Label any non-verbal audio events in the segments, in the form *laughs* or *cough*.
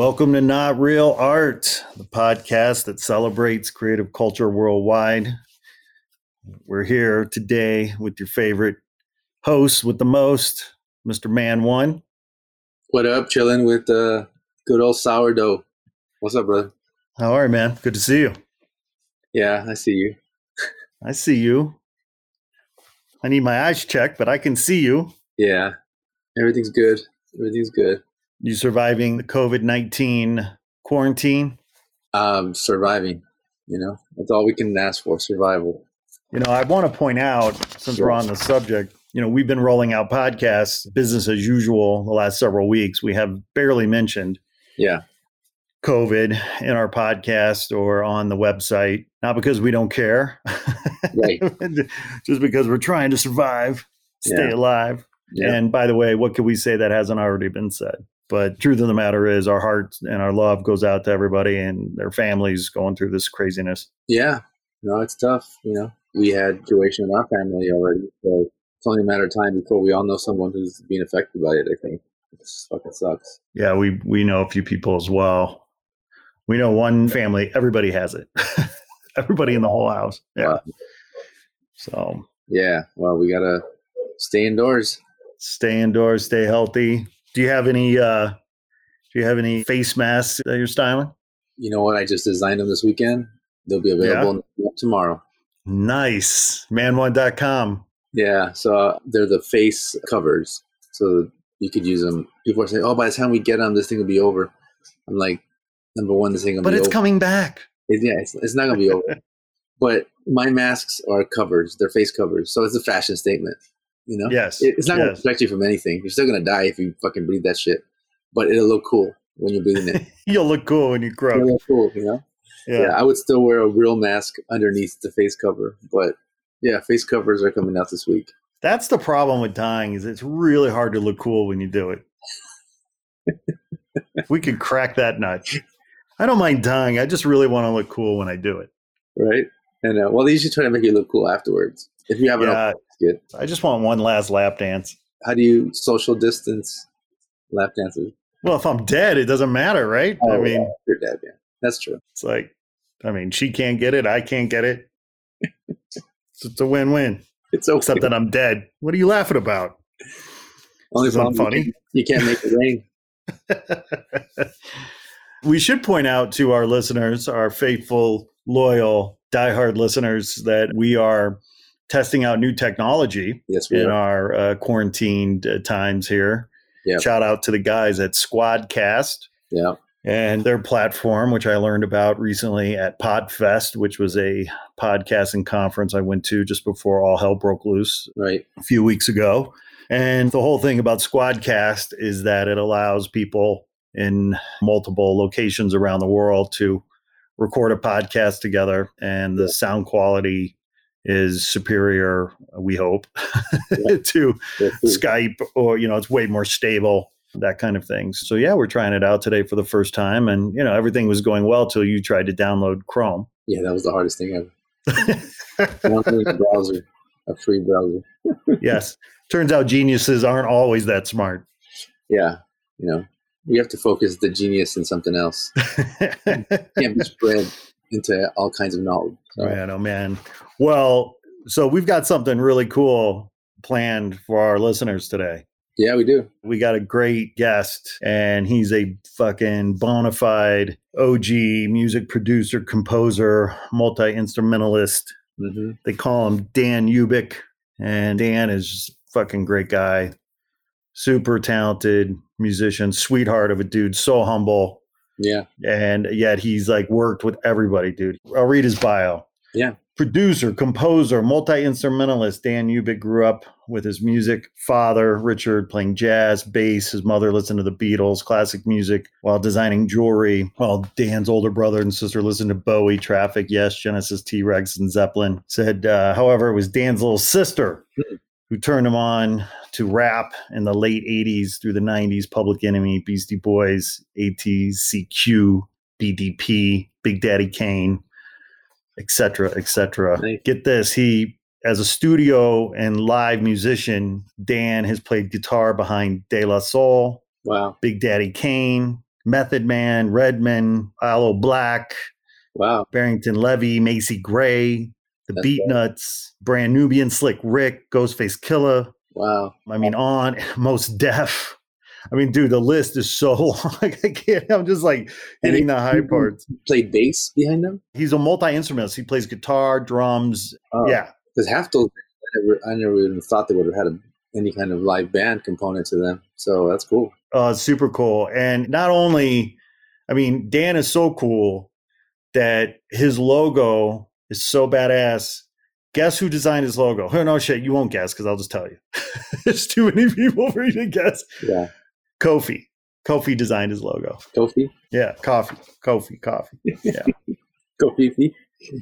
Welcome to Not Real Art, the podcast that celebrates creative culture worldwide. We're here today with your favorite host with the most, Mr. Man One. What up? Chilling with uh, good old sourdough. What's up, brother? How are you, man? Good to see you. Yeah, I see you. *laughs* I see you. I need my eyes checked, but I can see you. Yeah, everything's good. Everything's good. You surviving the COVID 19 quarantine? Um, surviving. You know, that's all we can ask for survival. You know, I want to point out, since Sure. we're on the subject, you know, we've been rolling out podcasts business as usual the last several weeks. We have barely mentioned Yeah, COVID in our podcast or on the website, not because we don't care, Right. *laughs* just because we're trying to survive, stay Yeah. alive. yeah, And by the way, what could we say that hasn't already been said? But truth of the matter is, our heart and our love goes out to everybody and their families going through this craziness. yeah. No, it's tough. You know, we had situation in our family already, so it's only a matter of time before we all know someone who's being affected by it. I think it just fucking sucks. Yeah, we we know a few people as well. We know one family. Everybody has it. *laughs* everybody in the whole house. Yeah. Wow. So Yeah. Well, we gotta stay indoors. stay indoors, stay healthy. Do you have any? uh Do you have any face masks that you're styling? You know what? I just designed them this weekend. They'll be available tomorrow. Nice, man1.com. Yeah, so uh, they're the face covers, so you could use them. People are saying, "Oh, by the time we get them, this thing will be over." I'm like, number one, this thing will But be it's over. coming back. It- yeah, it's, it's not gonna be over. *laughs* but my masks are covers; they're face covers, so it's a fashion statement. You know, Yes, It- it's not gonna yes. protect you from anything. You're still gonna die if you fucking breathe that shit, but it'll look cool when you're breathing it. *laughs* You'll look cool when you look cool, you know. Yeah. yeah, I would still wear a real mask underneath the face cover, but yeah, face covers are coming out this week. That's the problem with dying is it's really hard to look cool when you do it. if *laughs* we could crack that nut. I don't mind dying. I just really want to look cool when I do it. right? And uh, well, they usually try to make you look cool afterwards. If you have an Yeah, open I just want one last lap dance. How do you social distance lap dances? Well, if I'm dead, it doesn't matter, right? I Oh, mean, yeah, you're dead. Yeah, that's true. it's like, I mean, she can't get it. I can't get it. It's, it's a win-win. It's okay. Except that I'm dead. What are you laughing about? Only problem funny. You can't, you can't make it rain. *laughs* we should point out to our listeners, our faithful, loyal, diehard listeners, that we are testing out new technology Yes, in are. our uh, quarantined uh, times here. Yep. Shout out to the guys at Squadcast Yeah, and their platform, which I learned about recently at Podfest, which was a podcasting conference I went to just before all hell broke loose right. a few weeks ago. And the whole thing about Squadcast is that it allows people in multiple locations around the world to record a podcast together, and the sound quality is superior, we hope, *laughs* to Yeah, cool. Skype, or, you know, it's way more stable. That kind of thing. So yeah, we're trying it out today for the first time, and you know everything was going well till you tried to download Chrome. Yeah, that was the hardest thing ever. *laughs* Browser, a free browser. *laughs* yes, turns out geniuses aren't always that smart. Yeah, you know, we have to focus the genius in something else. Can't be spread. Into all kinds of knowledge. So, Man, oh man. Well, so we've got something really cool planned for our listeners today. yeah, we do. We got a great guest, and he's a fucking bona fide OG music producer, composer, multi instrumentalist. hmm They call him Dan Ubick, and Dan is just a fucking great guy, super talented musician, sweetheart of a dude, so humble, Yeah. and yet he's like worked with everybody, dude. I'll read his bio. Yeah. Producer, composer, multi instrumentalist. Dan Ubick grew up with his music father, Richard, playing jazz, bass. His mother listened to the Beatles, classic music, while designing jewelry. While Dan's older brother and sister listened to Bowie, Traffic, Yes, Genesis, T Rex, and Zeppelin. Said, uh, however, it was Dan's little sister Hmm. Who turned him on to rap in the late 80s through the 90s Public Enemy, Beastie Boys, ATCQ, BDP, Big Daddy Kane, etc., etc. Get this, he as a studio and live musician, Dan has played guitar behind De La Soul, Wow. Big Daddy Kane, Method Man, Redman, Aloe Blacc, Wow. Barrington Levy, Macy Gray, The That's Beat right. Nuts, Brand Nubian, Slick Rick, Ghostface Killah. Wow. I mean, on *laughs* Mos Def. I mean, dude, the list is so *laughs* long. I can't. I'm just like hitting the high parts. Played bass behind them. He's a multi instrumentalist. He plays guitar, drums. Oh. Yeah, Because half those, I never, I never even thought they would have had a, any kind of live band component to them. So that's cool. uh, super cool. And not only, I mean, Dan is so cool that his logo is so badass. Guess who designed his logo? Oh, no shit, you won't guess because I'll just tell you. *laughs* There's too many people for you to guess. Yeah. Kofie. Kofie designed his logo. Kofie. Yeah, coffee. Kofie, coffee. Yeah. *laughs* Kofie.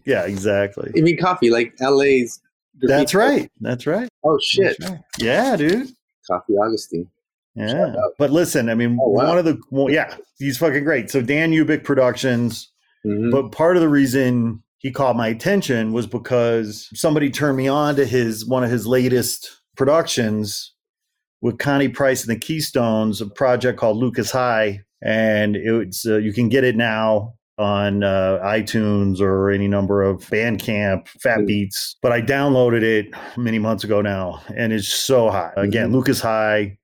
Yeah, exactly. You mean coffee, like LA's. That's right. That's right. Oh shit. Right. Yeah, dude. Kofie Augustine. Yeah. But listen, I mean, Oh, wow. one of the, well, yeah, he's fucking great. So Dan Ubick Productions, Mhm. but part of the reason he caught my attention was because somebody turned me on to his, one of his latest productions with Connie Price and the Keystones, a project called Lucas High. And it's, uh, you can get it now on uh, iTunes or any number of Bandcamp, Fat. Beats. But I downloaded it many months ago now, and it's so hot. Again, Mhm. Lucas High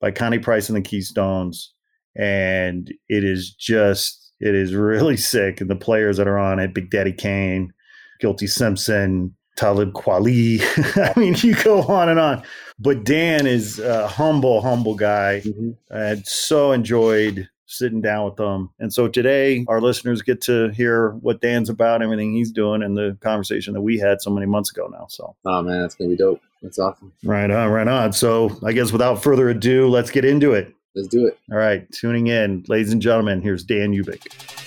by Connie Price and the Keystones, and it is just it is really sick. And the players that are on it, Big Daddy Kane, Guilty Simpson, Talib Kweli. *laughs* I mean, you go on and on. But Dan is a humble, humble guy. Mhm. I had so enjoyed sitting down with them. And so today, our listeners get to hear what Dan's about, everything he's doing, and the conversation that we had so many months ago now. So, Oh man, that's gonna be dope. That's awesome. right on, right on. So, I guess without further ado, let's get into it. Let's do it. All right, tuning in, ladies and gentlemen, here's Dan Ubick.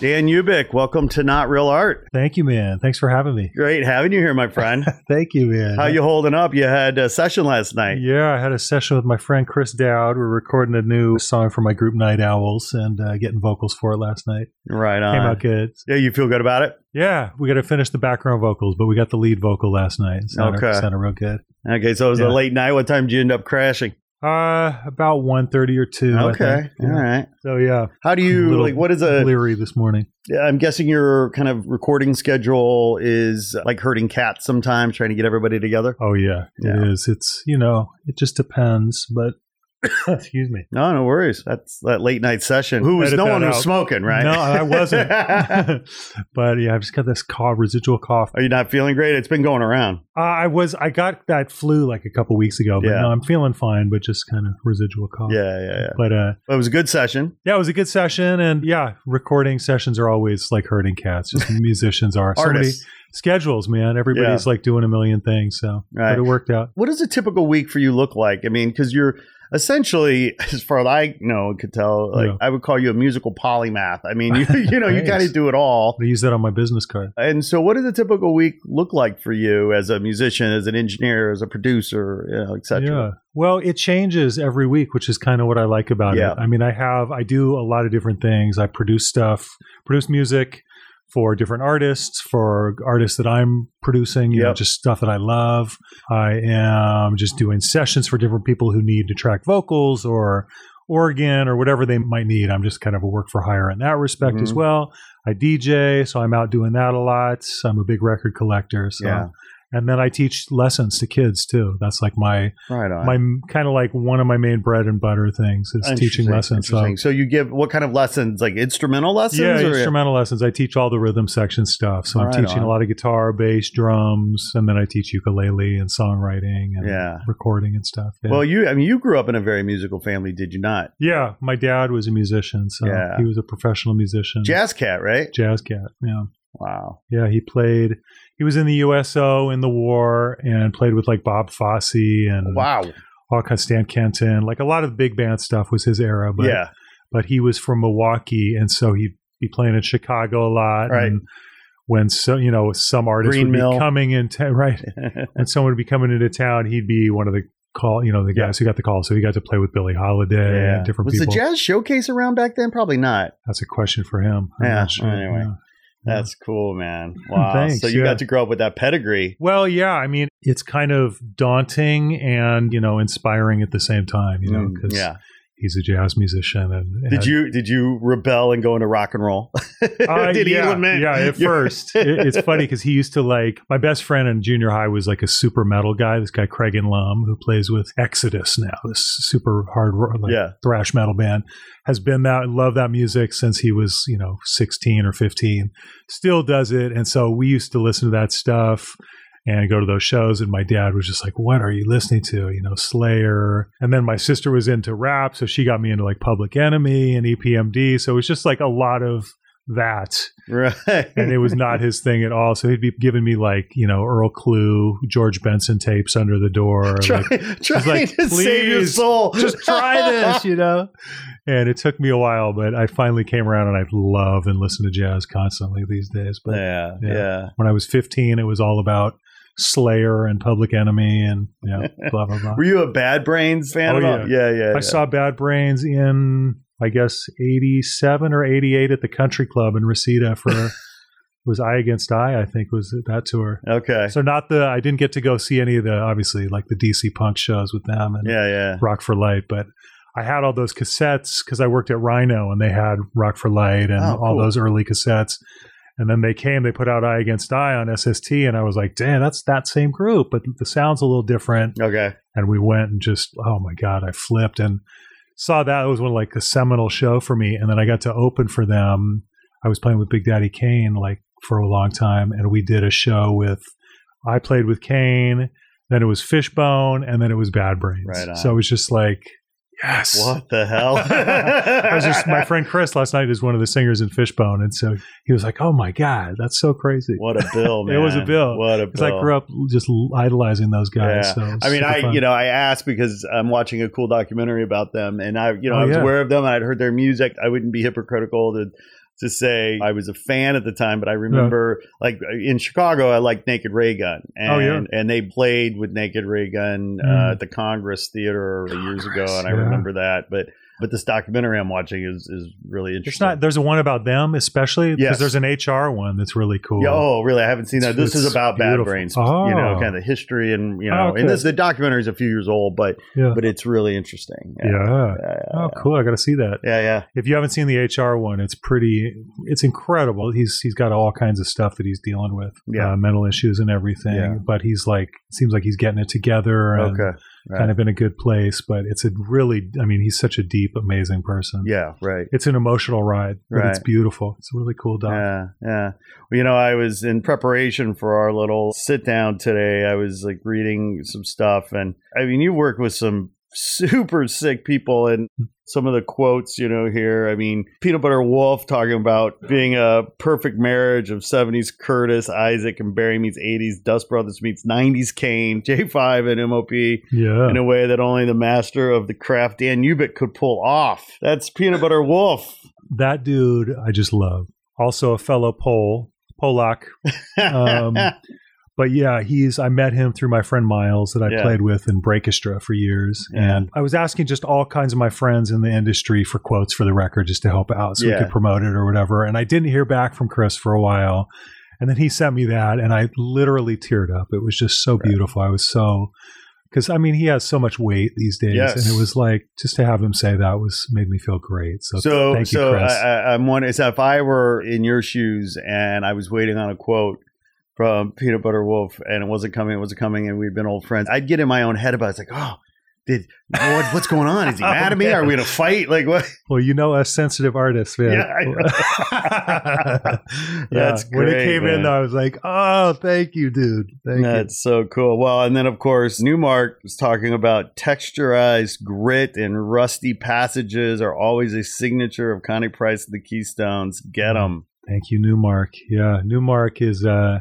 Dan Ubick, welcome to Not Real Art. Thank you, man. Thanks for having me. Great having you here, my friend. *laughs* Thank you, man. How you holding up? You had a session last night. Yeah, I had a session with my friend Chris Dowd. We're recording a new song for my group Night Owls and uh, getting vocals for it last night. Right on. Came out good. Yeah, you feel good about it? Yeah, we got to finish the background vocals, but we got the lead vocal last night. It sounded, Okay. sounded real good. Okay, so it was Yeah. a late night. What time did you end up crashing? Uh, about 1.30 or 2. I Okay, think. all right. So, yeah, How do you like? What is a? leery this morning. Yeah, I'm guessing your kind of recording schedule is like herding cats sometimes, trying to get everybody together. Oh, yeah, Yeah. it is. It's, you know, it just depends, but *coughs* excuse me. No, no worries. That's that late night session. Who was Edit no that one was out. smoking, right? No, I wasn't. *laughs* *laughs* but yeah, I've just got this cough, residual cough. Are you not feeling great? It's been going around. Uh, I was, I got that flu like a couple weeks ago, but Yeah. no, I'm feeling fine, but just kind of residual cough. Yeah, yeah, yeah. But uh, It was a good session. yeah, it was a good session, and yeah, recording sessions are always like herding cats. Just *laughs* musicians are so many Artists. schedules, man. Everybody's like doing a million things, so Right. but it worked out. What does a typical week for you look like? I mean, because you're essentially, *laughs* as far as I know, and could tell, like Yeah. I would call you a musical polymath. I mean, *laughs* you, you know, you kind of do it all. I use that on my business card. And so, what does a typical week look like for you as a musician, as an engineer, as a producer, you know, et cetera? Yeah. Well, it changes every week, which is kind of what I like about Yeah. it. I mean, I have I do a lot of different things. I produce stuff, produce music for different artists, for artists that I'm producing, you know, just stuff that I love. I am just doing sessions for different people who need to track vocals or organ or whatever they might need. I'm just kind of a work for hire in that respect as Mhm. well. I DJ, so I'm out doing that a lot. I'm a big record collector, so Yeah. And then I teach lessons to kids too. That's like my Right my kind of like one of my main bread and butter things is teaching lessons. So. So you give what kind of lessons? Like instrumental lessons? yeah, instrumental lessons. I teach all the rhythm section stuff. So I'm teaching on. a lot of guitar, bass, drums, and then I teach ukulele and songwriting and Yeah. recording and stuff. Yeah. Well, you I mean you grew up in a very musical family, did you not? yeah, my dad was a musician, so Yeah. he was a professional musician. Jazz cat, right? Jazz cat. Yeah. Wow. Yeah, he played. He was in the USO in the war and played with like Bob Fosse and oh, Wow. all kinds. Stan Kenton, like a lot of big band stuff was his era. But yeah. but he was from Milwaukee, and so he'd be playing in Chicago a lot. Right. And when so you know some artists Green would Mill. be coming into right *laughs* when someone would be coming into town, he'd be one of the call you know the guys who got the call. So he got to play with Billie Holiday yeah. and different Was people. the jazz showcase around back then? Probably not. That's a question for him. I'm Yeah, sure. anyway. Yeah. That's cool, man. *laughs* Wow. Thanks, so you yeah. got to grow up with that pedigree. Well, yeah. I mean, it's kind of daunting and you know inspiring at the same time. You know, Mm, because yeah. He's a jazz musician. And Did you did you rebel and go into rock and roll? *laughs* Uh, did he yeah, admit? yeah, at *laughs* first. It- it's funny because he used to like my best friend in junior high was like a super metal guy. This guy Kragen Lum, who plays with Exodus now, this super hard like, Yeah. thrash metal band, has been that loved that music since he was you know sixteen or fifteen. Still does it, and so we used to listen to that stuff. And go to those shows, and my dad was just like, "What are you listening to?" You know, Slayer. And then my sister was into rap, so she got me into like Public Enemy and EPMD. So it was just like a lot of that Right. and it was not his *laughs* thing at all. So he'd be giving me like you know Earl Klugh, George Benson tapes under the door. *laughs* Try, like, trying like, to save your soul. just try this, you know. And it took me a while, but I finally came around, and I love and listen to jazz constantly these days. But yeah, Yeah. yeah. when I was 15, it was all about Slayer and Public Enemy, and yeah, *laughs* blah blah blah. Were you a Bad Brains fan Oh, all? Yeah, yeah. I yeah. saw Bad Brains in I guess 87 or 88 at the Country Club in Reseda for *laughs* was Eye Against Eye, I think was that tour. Okay. So not the I didn't get to go see any of the obviously like the DC punk shows with them and Yeah, yeah. Rock for Light, but I had all those cassettes because I worked at Rhino and they had Rock for Light and Oh, all those early cassettes. And then they came, they put out I Against I on SST, and I was like, damn, that's that same group, but the sound's a little different. Okay. and we went and just oh my god i flipped and saw that. It was one like a seminal show for me. And then i got to open for them. I was playing with big daddy kane like for a long time and we did a show with i played with kane then it was fishbone and then it was bad brains. Right on. so it was just like yes What the hell? *laughs* I was just my friend Chris last night is one of the singers in Fishbone, and so he was like, "Oh my god, that's so crazy!" What a bill, man. *laughs* It was a bill. What a Because bill. I grew up just idolizing those guys. Yeah. So I mean, I fun. you know I asked because I'm watching a cool documentary about them, and I you know Oh, I was yeah. aware of them. and I'd heard their music. I wouldn't be hypocritical to to say I was a fan at the time, but I remember like in Chicago, I liked Naked Raygun, and Oh, yeah. and they played with Naked Raygun Mm. uh, at the Congress Theater years ago, and I yeah. remember that. But but this documentary I'm watching is is really There's interesting. not. There's a one about them, especially because Yes. there's an HR one that's really cool. Yeah, oh, really? I haven't seen that. This It's is about Bad. Brains. Oh. You know, kind of the history and you know, Okay. and this the documentary is a few years old, but yeah. but it's really interesting. yeah. yeah, yeah, Oh, cool! I got to see that. yeah, yeah. If you haven't seen the HR one, it's pretty. It's incredible. He's he's got all kinds of stuff that he's dealing with, Yeah. uh, mental issues and everything. But he's like, seems like he's getting it together and Okay, right. kind of in a good place. But it's a really, I mean, he's such a deep, amazing person. yeah, right. It's an emotional ride, but it's beautiful. It's a really cool doc. Yeah, yeah. Well, you know, I was in preparation for our little sit down today. I was like reading some stuff, and I mean, you work with some super sick people, and some of the quotes, you know, here. I mean, Peanut Butter Wolf talking about being a perfect marriage of 70s Curtis, Isaac, and Barry meets 80s Dust Brothers meets 90s Kane, J5 and MOP Yeah. in a way that only the master of the craft, Dan Ubick, could pull off. That's Peanut Butter Wolf. that dude, I just love. Also a fellow Pole, Polak. *laughs* Um, but yeah, he's I met him through my friend Miles that I Yeah. played with in Breakestra for years, Yeah. and I was asking just all kinds of my friends in the industry for quotes for the record just to help out so Yeah. we could promote it or whatever. And I didn't hear back from Chris for a while, and then he sent me that, and I literally teared up. It was just so Right. beautiful. I was so because I mean he has so much weight these days, Yes. and it was like just to have him say that was made me feel great. So, So, thank you, so Chris. I, I'm wondering so if I were in your shoes and I was waiting on a quote from Peanut Butter Wolf and it wasn't coming, it wasn't coming, and we'd been old friends, I'd get in my own head about it. It's like, oh, did what, what's going on? Is he *laughs* mad at me? Are we in a fight? Like what? well, you know, us sensitive artists, man. Yeah, I know. *laughs* That's when it came man. in, I was like, "Oh, thank you, dude. Thank That's so cool. Well, and then of course, Nu-Mark was talking about texturized grit and rusty passages are always a signature of Connie Price and the Keystones. Get them. thank you, Nu-Mark. Yeah, Nu-Mark is. uh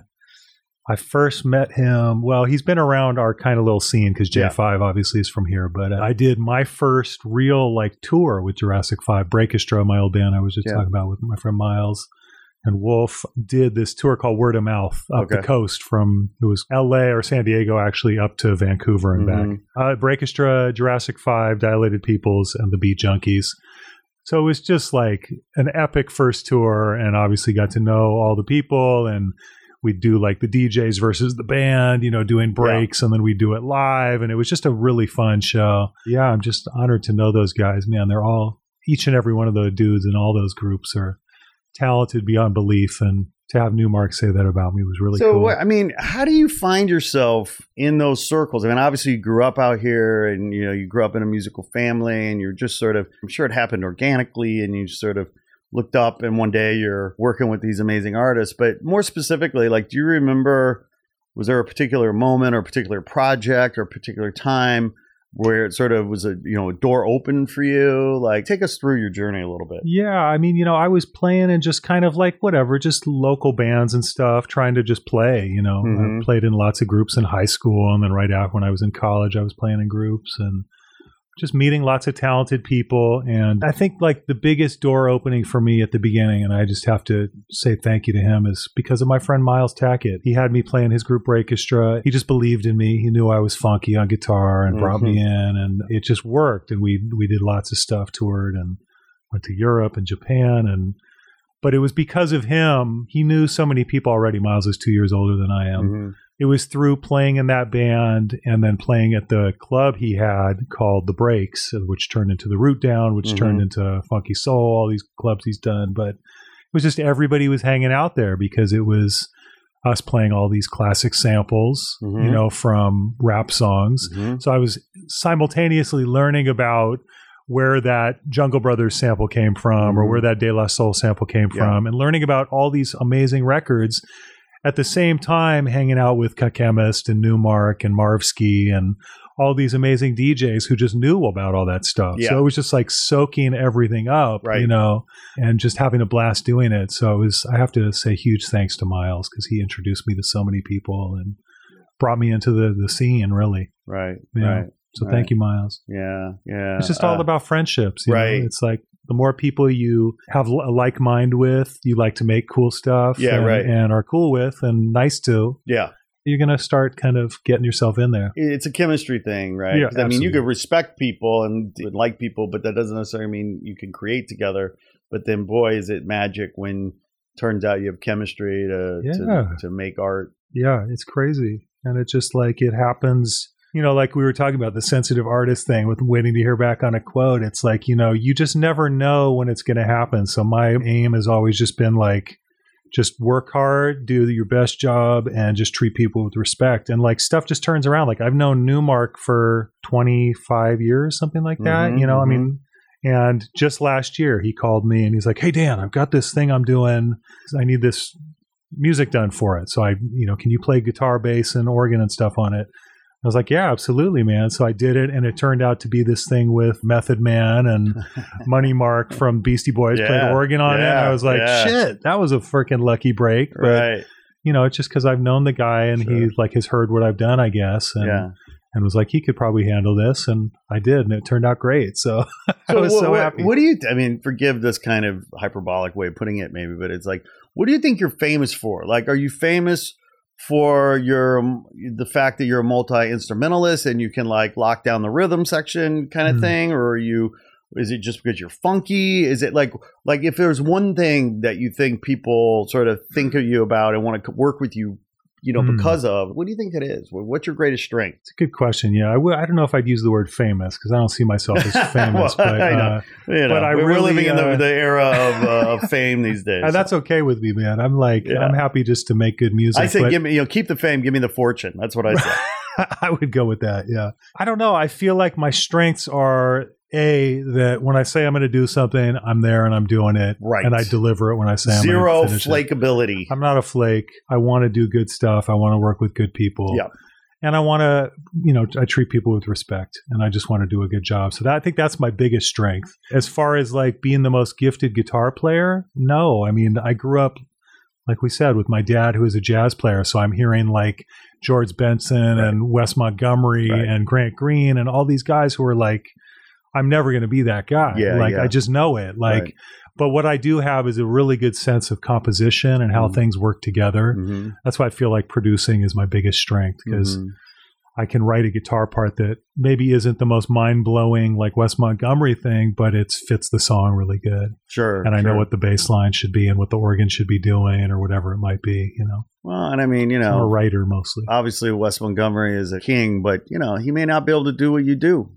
I first met him. Well, he's been around our kind of little scene because J5 obviously is from here. But uh, I did my first real like tour with Jurassic Five, Breakestra, my old band I was just Yeah. talking about with my friend Miles. And Wolf did this tour called Word of Mouth up the coast from it was L.A. or San Diego actually up to Vancouver and Mhm. back. Uh, Breakestra, Jurassic Five, Dilated Peoples, and the Beat Junkies. So it was just like an epic first tour, and obviously got to know all the people and. We'd do like the DJs versus the band, you know, doing breaks, and then we'd do it live, and it was just a really fun show. Yeah, I'm just honored to know those guys, man. They're all each and every one of those dudes in all those groups are talented beyond belief, and to have Nu-Mark say that about me was really so, cool. what, I mean, how do you find yourself in those circles? I mean, obviously, you grew up out here, and you know, you grew up in a musical family, and you're just sort of. I'm sure it happened organically, and you just sort of looked up, and one day you're working with these amazing artists. But more specifically, like, do you remember? Was there a particular moment, or a particular project, or a particular time? Where it sort of was a you know a door open for you, like take us through your journey a little bit. Yeah, I mean, you know, I was playing and just kind of like whatever, just local bands and stuff, trying to just play. You know, Mhm. I played in lots of groups in high school, and then right after when I was in college, I was playing in groups and just meeting lots of talented people. And I think like the biggest door opening for me at the beginning, and I just have to say thank you to him, is because of my friend Miles Tackett. He had me play in his group Breakestra. He just believed in me. He knew I was funky on guitar and brought me in, and it just worked. And we we did lots of stuff, toured and went to Europe and Japan and but it was because of him. He knew so many people already. Miles is two years older than I am. Mhm. It was through playing in that band and then playing at the club he had called The Breaks, which turned into the Root Down, which Mhm. turned into Funky Soul, all these clubs he's done. But it was just everybody was hanging out there because it was us playing all these classic samples, Mhm. you know, from rap songs. Mhm. So I was simultaneously learning about where that Jungle Brothers sample came from or Mhm. where that De La Soul sample came Yeah. from and learning about all these amazing records at the same time hanging out with Cut Chemist and Nu-Mark and Marvski and all these amazing DJs who just knew about all that stuff. Yeah. So it was just like soaking everything up, Right. you know, and just having a blast doing it. So it was, I have to say huge thanks to Miles because he introduced me to so many people and brought me into the, the scene really. Right. Yeah. Right. So Right. thank you, Miles. Yeah. Yeah. It's just all Uh, about friendships. You right. Know? It's like the more people you have a like mind with, you like to make cool stuff. Yeah, and, right. And are cool with and nice to, Yeah. you're going to start kind of getting yourself in there. It's a chemistry thing, right? Yeah, I mean, you could respect people and like people, but that doesn't necessarily mean you can create together. But then, boy, is it magic when turns out you have chemistry to Yeah. to, to make art. Yeah, it's crazy. And it's just like it happens, you know, like we were talking about the sensitive artist thing with waiting to hear back on a quote. It's like, you know, you just never know when it's going to happen. So my aim has always just been like, just work hard, do your best job, and just treat people with respect. And like stuff just turns around. Like I've known Nu-Mark for 25 years, something like that. Mhm, you know, I mhm. mean, and just last year he called me and he's like, Hey, Dan, I've got this thing I'm doing. I need this music done for it. So I, you know, can you play guitar, bass, and organ and stuff on it? I was like, yeah, absolutely, man. So I did it, and it turned out to be this thing with Method Man and *laughs* Money Mark from Beastie Boys Yeah, played organ on it. And I was like, yeah. shit, that was a freaking lucky break. But Right. you know, it's just because I've known the guy and he like has heard what I've done, I guess, and yeah. and was like, he could probably handle this, and I did, and it turned out great. So *laughs* I was what, so happy. What do you? I mean, forgive this kind of hyperbolic way of putting it, maybe, but it's like, what do you think you're famous for? Like, are you famous for your the fact that you're a multi instrumentalist and you can like lock down the rhythm section kind of Mhm. thing, or are you? Is it just because you're funky? Is it like like if there's one thing that you think people sort of think of you about and want to work with you, you know, Hmm. because of what do you think it is? What's your greatest strength? It's a good question. Yeah, I w- I don't know if I'd use the word famous because I don't see myself as *laughs* famous. Well, but I uh, You know, But I we're, we're really, living in the, uh, the era of, uh, of *laughs* fame these days. and that's okay with me, man. I'm like, Yeah. I'm happy just to make good music. I say, but- give me, you know, keep the fame, give me the fortune. That's what I say. *laughs* I would go with that. Yeah. I don't know. I feel like my strengths are a that when I say I'm going to do something, I'm there and I'm doing it, Right. and I deliver it when I say I'm Zero gonna it. I'm not a flake. I want to do good stuff. I want to work with good people. Yeah. And I want to, you know, I treat people with respect and I just want to do a good job. So that, I think that's my biggest strength. As far as like being the most gifted guitar player, no. I mean, I grew up, like we said, with my dad who is a jazz player. So I'm hearing like George Benson Right. and Wes Montgomery Right. and Grant Green and all these guys who are like, I'm never going to be that guy. Yeah, like yeah. I just know it. Like, Right. but what I do have is a really good sense of composition and how Mhm. things work together. Mhm, That's why I feel like producing is my biggest strength because mhm. I can write a guitar part that maybe isn't the most mind blowing like Wes Montgomery thing, but it fits the song really good. sure. And I know what the bass line should be and what the organ should be doing or whatever it might be, you know. Well, and I mean, you I'm a know, writer mostly. obviously Wes Montgomery is a king, but you know, he may not be able to do what you do.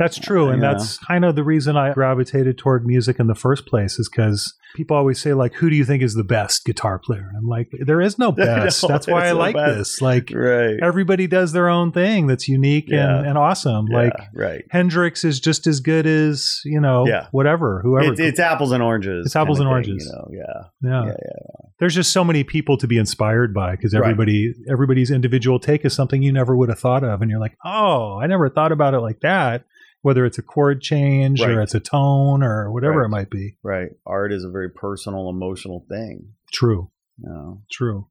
That's true. And Yeah. that's kind of the reason I gravitated toward music in the first place is because people always say, like, who do you think is the best guitar player? And I'm like, there is no *laughs* best. No, that's why I like best. this. Like, Right. everybody does their own thing that's unique Yeah. and, and awesome. Yeah, Like, right. Hendrix is just as good as, you know, Yeah. whatever, whoever. It's, it's apples and oranges. It's apples and thing, oranges. You know, yeah. yeah. yeah, There's just so many people to be inspired by because Right. everybody, everybody's individual take is something you never would have thought of. And you're like, oh, I never thought about it like that. Whether it's a chord change or it's a tone or whatever Right. it might be. Right. Art is a very personal, emotional thing. True. Know. True.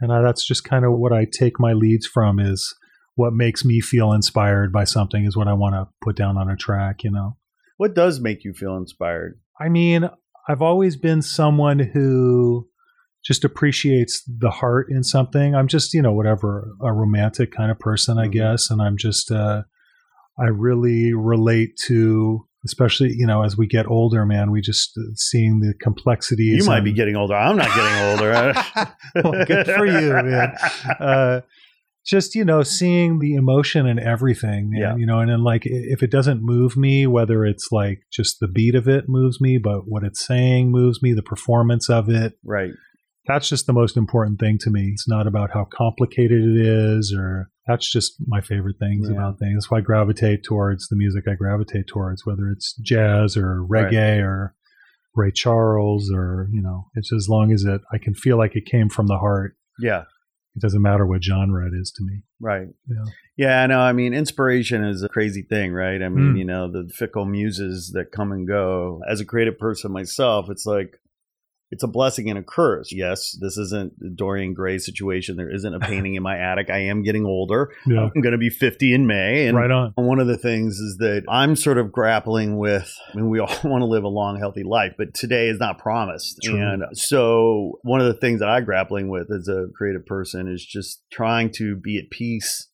And I, that's just kind of what I take my leads from is what makes me feel inspired by something is what I want to put down on a track, you know? What does make you feel inspired? I mean, I've always been someone who just appreciates the heart in something. I'm just, you know, whatever, a romantic kind of person, I Mhm. guess. And I'm just, uh, I really relate to, especially, you know, as we get older, man, we just uh, seeing the complexities. You might and- be getting older. I'm not getting older. *laughs* Well, good for you, man. uh, just you know, seeing the emotion in everything, man. Yeah. You know, and then like if it doesn't move me, whether it's like just the beat of it moves me, but what it's saying moves me, the performance of it. right. That's just the most important thing to me. It's not about how complicated it is, or that's just my favorite things Yeah. about things. That's why I gravitate towards the music I gravitate towards, whether it's jazz or reggae or Ray Charles, or you know, it's as long as it I can feel like it came from the heart Yeah. it doesn't matter what genre it is to me. Right. Yeah. Yeah, no, I mean, inspiration is a crazy thing, right? I mean, Mm. you know, the fickle muses that come and go. As a creative person myself, it's like, it's a blessing and a curse. Yes, this isn't the Dorian Gray situation. There isn't a *laughs* painting in my attic. I am getting older. Yeah. I'm going to be 50 in May. And right on. one of the things is that I'm sort of grappling with. I mean, we all *laughs* want to live a long, healthy life, but today is not promised. True. And so, one of the things that I'm grappling with as a creative person is just trying to be at peace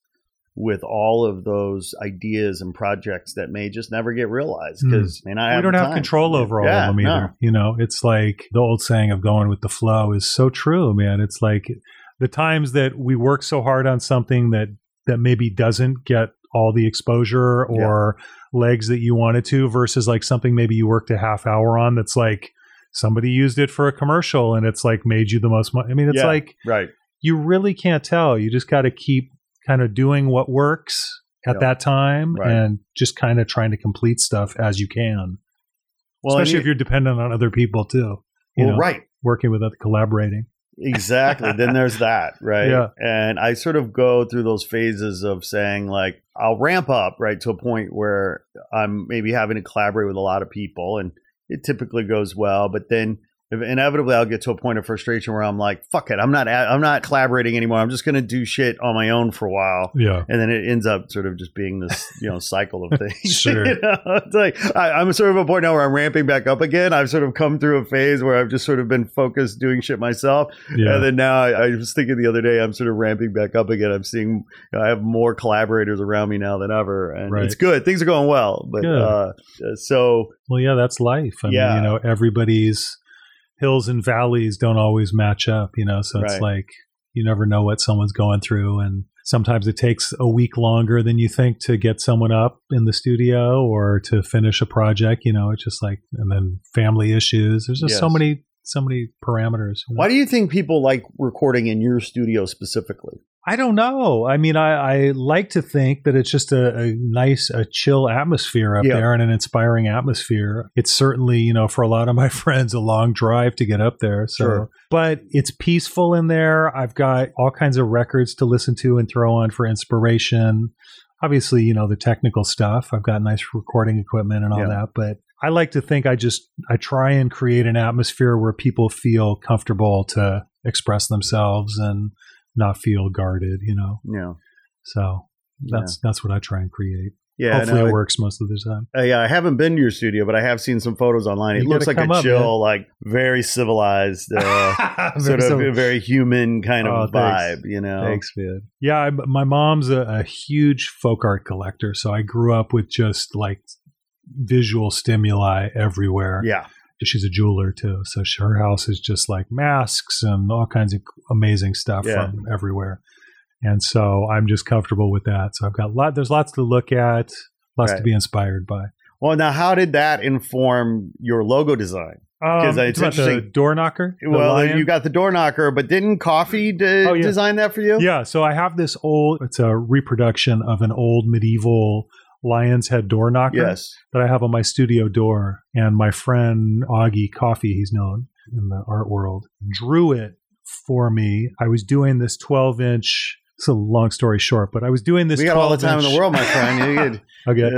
with all of those ideas and projects that may just never get realized because Hmm. we have don't have time. control over all Yeah, of them no. either. You know, it's like the old saying of going with the flow is so true, man. It's like the times that we work so hard on something that that maybe doesn't get all the exposure or legs that you wanted to versus like something maybe you worked a half hour on that's like somebody used it for a commercial and it's like made you the most money. I mean, it's Yeah. like Right. you really can't tell. You just got to keep kind of doing what works at Yeah. that time Right. and just kind of trying to complete stuff as you can. Well, Especially you- if you're dependent on other people too. Well, know, right. working with other collaborating. Exactly. then there's *laughs* that, right? Yeah. And I sort of go through those phases of saying, like, I'll ramp up, right, to a point where I'm maybe having to collaborate with a lot of people, and it typically goes well. But then inevitably I'll get to a point of frustration where I'm like, fuck it, I'm not I'm not collaborating anymore. I'm just going to do shit on my own for a while. Yeah. And then it ends up sort of just being this, you know, cycle of *laughs* things. *laughs* Sure. You know? It's like I, I'm sort of a point now where I'm ramping back up again. I've sort of come through a phase where I've just sort of been focused doing shit myself. Yeah. And then now I, I was thinking the other day, I'm sort of ramping back up again. I'm seeing I have more collaborators around me now than ever, and Right. it's good. Things are going well, but Good. uh, so Well, yeah, that's life. I Yeah. mean, you know, everybody's hills and valleys don't always match up, you know, so it's like you never know what someone's going through. And sometimes it takes a week longer than you think to get someone up in the studio or to finish a project, you know, it's just like, and then family issues. There's just so many, so many parameters. you know? why do you think people like recording in your studio specifically? I don't know. I mean, I, I like to think that it's just a, a nice, a chill atmosphere up Yeah. there and an inspiring atmosphere. It's certainly, you know, for a lot of my *laughs* friends, a long drive to get up there. So, Sure. but it's peaceful in there. I've got all kinds of records to listen to and throw on for inspiration. Obviously, you know, the technical stuff. I've got nice recording equipment and all Yeah. that, but I like to think I just, I try and create an atmosphere where people feel comfortable to express themselves and not feel guarded, you know. Yeah, So that's that's what I try and create. yeah. Hopefully, no, it works most of the time. Uh, yeah, I haven't been to your studio, but I have seen some photos online. It looks like a up, chill, like very civilized, uh, *laughs* sort of a very human kind of Oh, vibe. thanks. You know, Thanks, man. Yeah, I, my mom's a, a huge folk art collector, so I grew up with just like visual stimuli everywhere. Yeah, She's a jeweler too, so her house is just like masks and all kinds of amazing stuff Yeah. from everywhere. And so I'm just comfortable with that. So I've got a lot. There's lots to look at, lots to be inspired by. Well, now, how did that inform your logo design? 'Cause Um, it's about the interesting. door knocker. the well, lion? you got the door knocker, but didn't Kofie de- Oh, yeah. design that for you? Yeah, so I have this old. It's a reproduction of an old medieval lion's head door knocker Yes. that I have on my studio door. And my friend Augie Kofie, he's known in the art world, drew it for me. I was doing this 12 inch. It's a long story short, but I was doing this. we got all the 12 time in the world, my friend. Okay.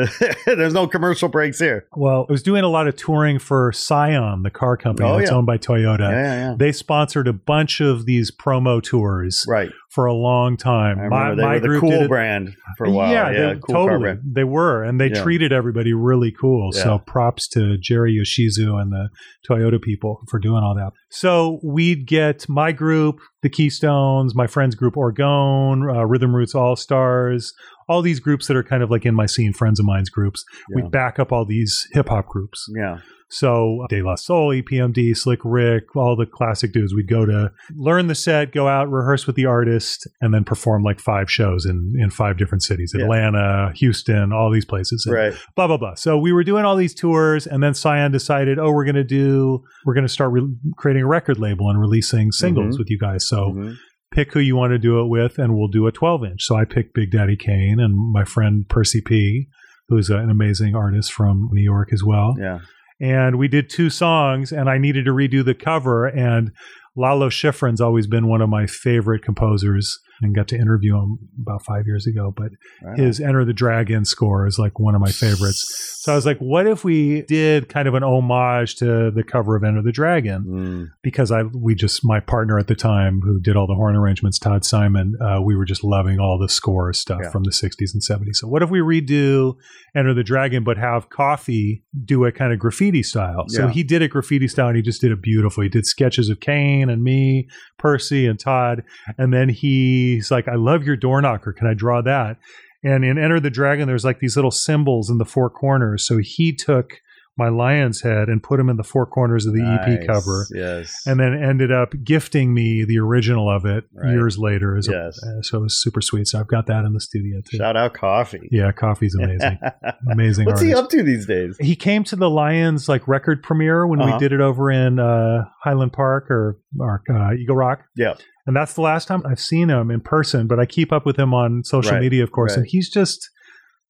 *laughs* *laughs* There's no commercial breaks here. Well, I was doing a lot of touring for Scion, the car company Oh, that's yeah. owned by Toyota. Yeah, yeah. They sponsored a bunch of these promo tours Right. for a long time. Remember they were the cool brand for a while. Yeah, they, cool totally. They were, and they treated everybody really cool. So props to Jeri Yoshizu and the Toyota people for doing all that. So we'd get my group, the Keystones, my friends group Orgone, uh, Rhythm Roots All Stars, all these groups that are kind of like in my scene, friends of mine's groups. Yeah. We'd back up all these hip hop groups. Yeah. So De La Soul, EPMD, Slick Rick, all the classic dudes. We'd go to learn the set, go out, rehearse with the artist, and then perform like five shows in in five different cities: Yeah. Atlanta, Houston, all these places. And Right. Blah blah blah. So we were doing all these tours, and then Scion decided, oh, we're going to do, we're going to start re- creating a record label and releasing singles Mhm. with you guys. So Mhm. Pick who you want to do it with, and we'll do a 12 inch. So I picked Big Daddy Kane and my friend Percy P, who's an amazing artist from New York as well Yeah. and we did two songs and i needed to redo the cover and lalo schifrin's always been one of my favorite composers and got to interview him about five years ago but Right. his enter the dragon score is like one of my favorites so i was like what if we did kind of an homage to the cover of enter the dragon Mm. because I we just my partner at the time who did all the horn arrangements, Todd Simon, uh, we were just loving all the score stuff Yeah. from the '60s and '70s. So what if we redo Enter the Dragon, but have Kofie do it kind of graffiti style? So Yeah. he did it graffiti style, and he just did it beautifully. He did sketches of Kane and me, Percy and Todd, and then he's like, "I love your door knocker. Can I draw that?" And in Enter the Dragon, there's like these little symbols in the four corners. So he took my lion's head and put them in the four corners of the EP cover Yes. and then ended up gifting me the original of it Right. years later. As Yes. uh, so it was super sweet. So I've got that in the studio too. Shout out Kofie. Yeah, Kofie's amazing. *laughs* amazing. What's he up to these days? He came to the Lions like record premiere when Uh-huh. we did it over in uh, Highland Park or, or uh, Eagle Rock. Yeah. And that's the last time I've seen him in person, but I keep up with him on social Right, media, of course. right. And he's just,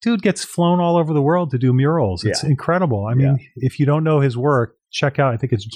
dude gets flown all over the world to do murals. It's Yeah. incredible. I mean, if you don't know his work, check out, I think it's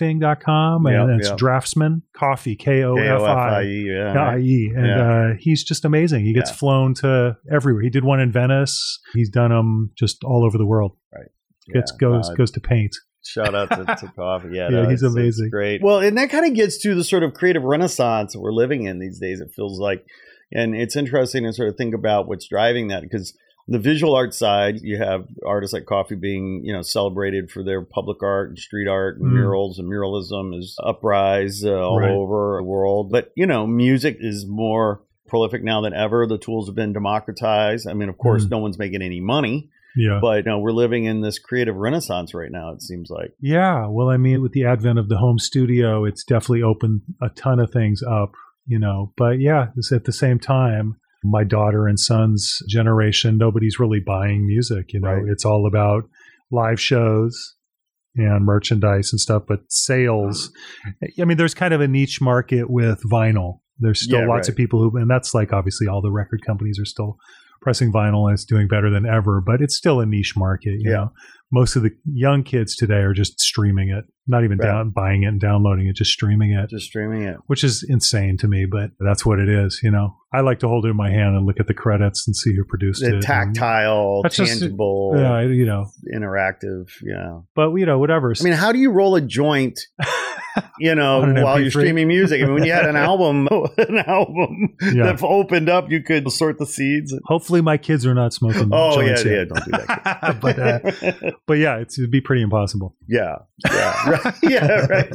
keepdrafting.com and Yeah, it's yeah. draftsman Kofie, K O F I. K-O-F-I-E, yeah. Yeah, IE. And Yeah. uh, he's just amazing. He gets Yeah. flown to everywhere. He did one in Venice. He's done them just all over the world. Right. Gets goes no, goes to paint. Shout out to, to *laughs* Kofie. Yeah, Yeah, no, he's it's- it's amazing. great. Well, and that kind of gets to the sort of creative renaissance we're living in these days. It feels like, and it's interesting to sort of think about what's driving that because the visual art side, you have artists like Kofie being, you know, celebrated for their public art and street art and Mm. murals, and muralism is uprise uh, all Right. over the world. But you know, music is more prolific now than ever. The tools have been democratized. I mean, of course, Mm. no one's making any money, Yeah. but you know, we're living in this creative renaissance right now. It seems like. Yeah, well, I mean, with the advent of the home studio, it's definitely opened a ton of things up, you know. But yeah, it's at the same time, my daughter and son's generation, nobody's really buying music, you know. Right. It's all about live shows and merchandise and stuff, but sales. Mm-hmm. I mean, there's kind of a niche market with vinyl. There's still Yeah, lots right. of people who, and that's like obviously all the record companies are still pressing vinyl and it's doing better than ever, but it's still a niche market, you Yeah. know most of the young kids today are just streaming it, not even Right. down buying it and downloading it, just streaming it, Just streaming it. which is insane to me, but that's what it is, you know. I like to hold it in my hand and look at the credits and see who produced The it. tactile, That's just- tangible, yeah, you know, interactive. Yeah. but you know, whatever. I mean, how do you roll a joint? *laughs* You know, while you're streaming music. I mean, when you had an *laughs* album, *laughs* an album Yeah. that opened up, you could sort the seeds. hopefully my kids are not smoking Oh yeah, yeah. Don't do that. *laughs* but uh, but yeah, it's, it'd be pretty impossible. Yeah, yeah, right. yeah, right.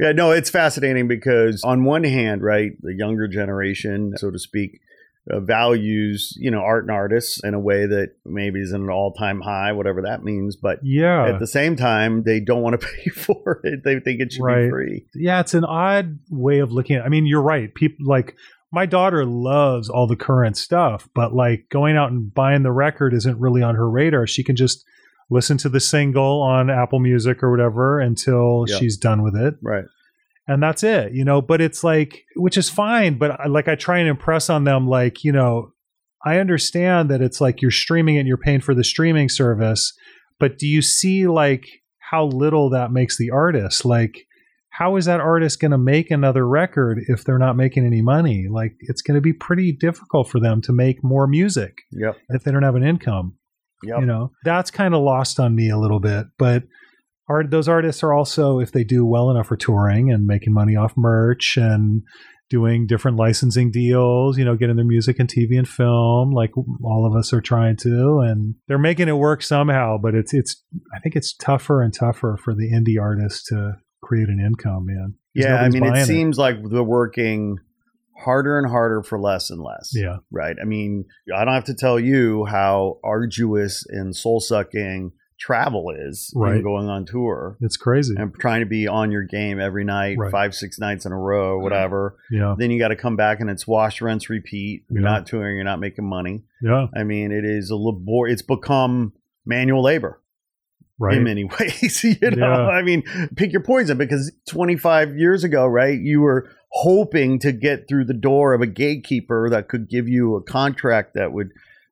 Yeah, no, it's fascinating because on one hand, right, the younger generation, so to speak, uh, values you know art and artists in a way that maybe is an all-time high, whatever that means. But Yeah, at the same time, they don't want to *laughs* pay for it. They think it should Right. be free. yeah, it's an odd way of looking at. it. I mean, you're right. People like my daughter loves all the current stuff, but like going out and buying the record isn't really on her radar. She can just listen to the single on Apple Music or whatever until Yeah. she's done with it. Right. And that's it, you know, but it's like which is fine, but I, like I try and impress on them like, you know, I understand that it's like you're streaming it and you're paying for the streaming service, but do you see like how little that makes the artist? Like how is that artist going to make another record if they're not making any money? Like it's going to be pretty difficult for them to make more music Yep. if they don't have an income. Yep. You know, that's kind of lost on me a little bit. But art, those artists are also, if they do well enough for touring and making money off merch and doing different licensing deals, you know, getting their music and TV and film, like all of us are trying to, and they're making it work somehow. But it's it's, I think it's tougher and tougher for the indie artists to create an income, man. Yeah, I mean, it seems like they're working harder and harder for less and less. Yeah, Right. I mean, I don't have to tell you how arduous and soul sucking travel is Right. going on tour it's crazy. and trying to be on your game every night, Right. five, six nights in a row, whatever. Yeah, Then you got to come back and it's wash, rinse, repeat. You're Yeah. not touring, you're not making money. yeah, I mean, it is a labor. It's become manual labor right. in many *laughs* ways. you know, Yeah. I mean, pick your poison because 25 years ago, right, you were hoping to get through the door of a gatekeeper that could give you a contract that would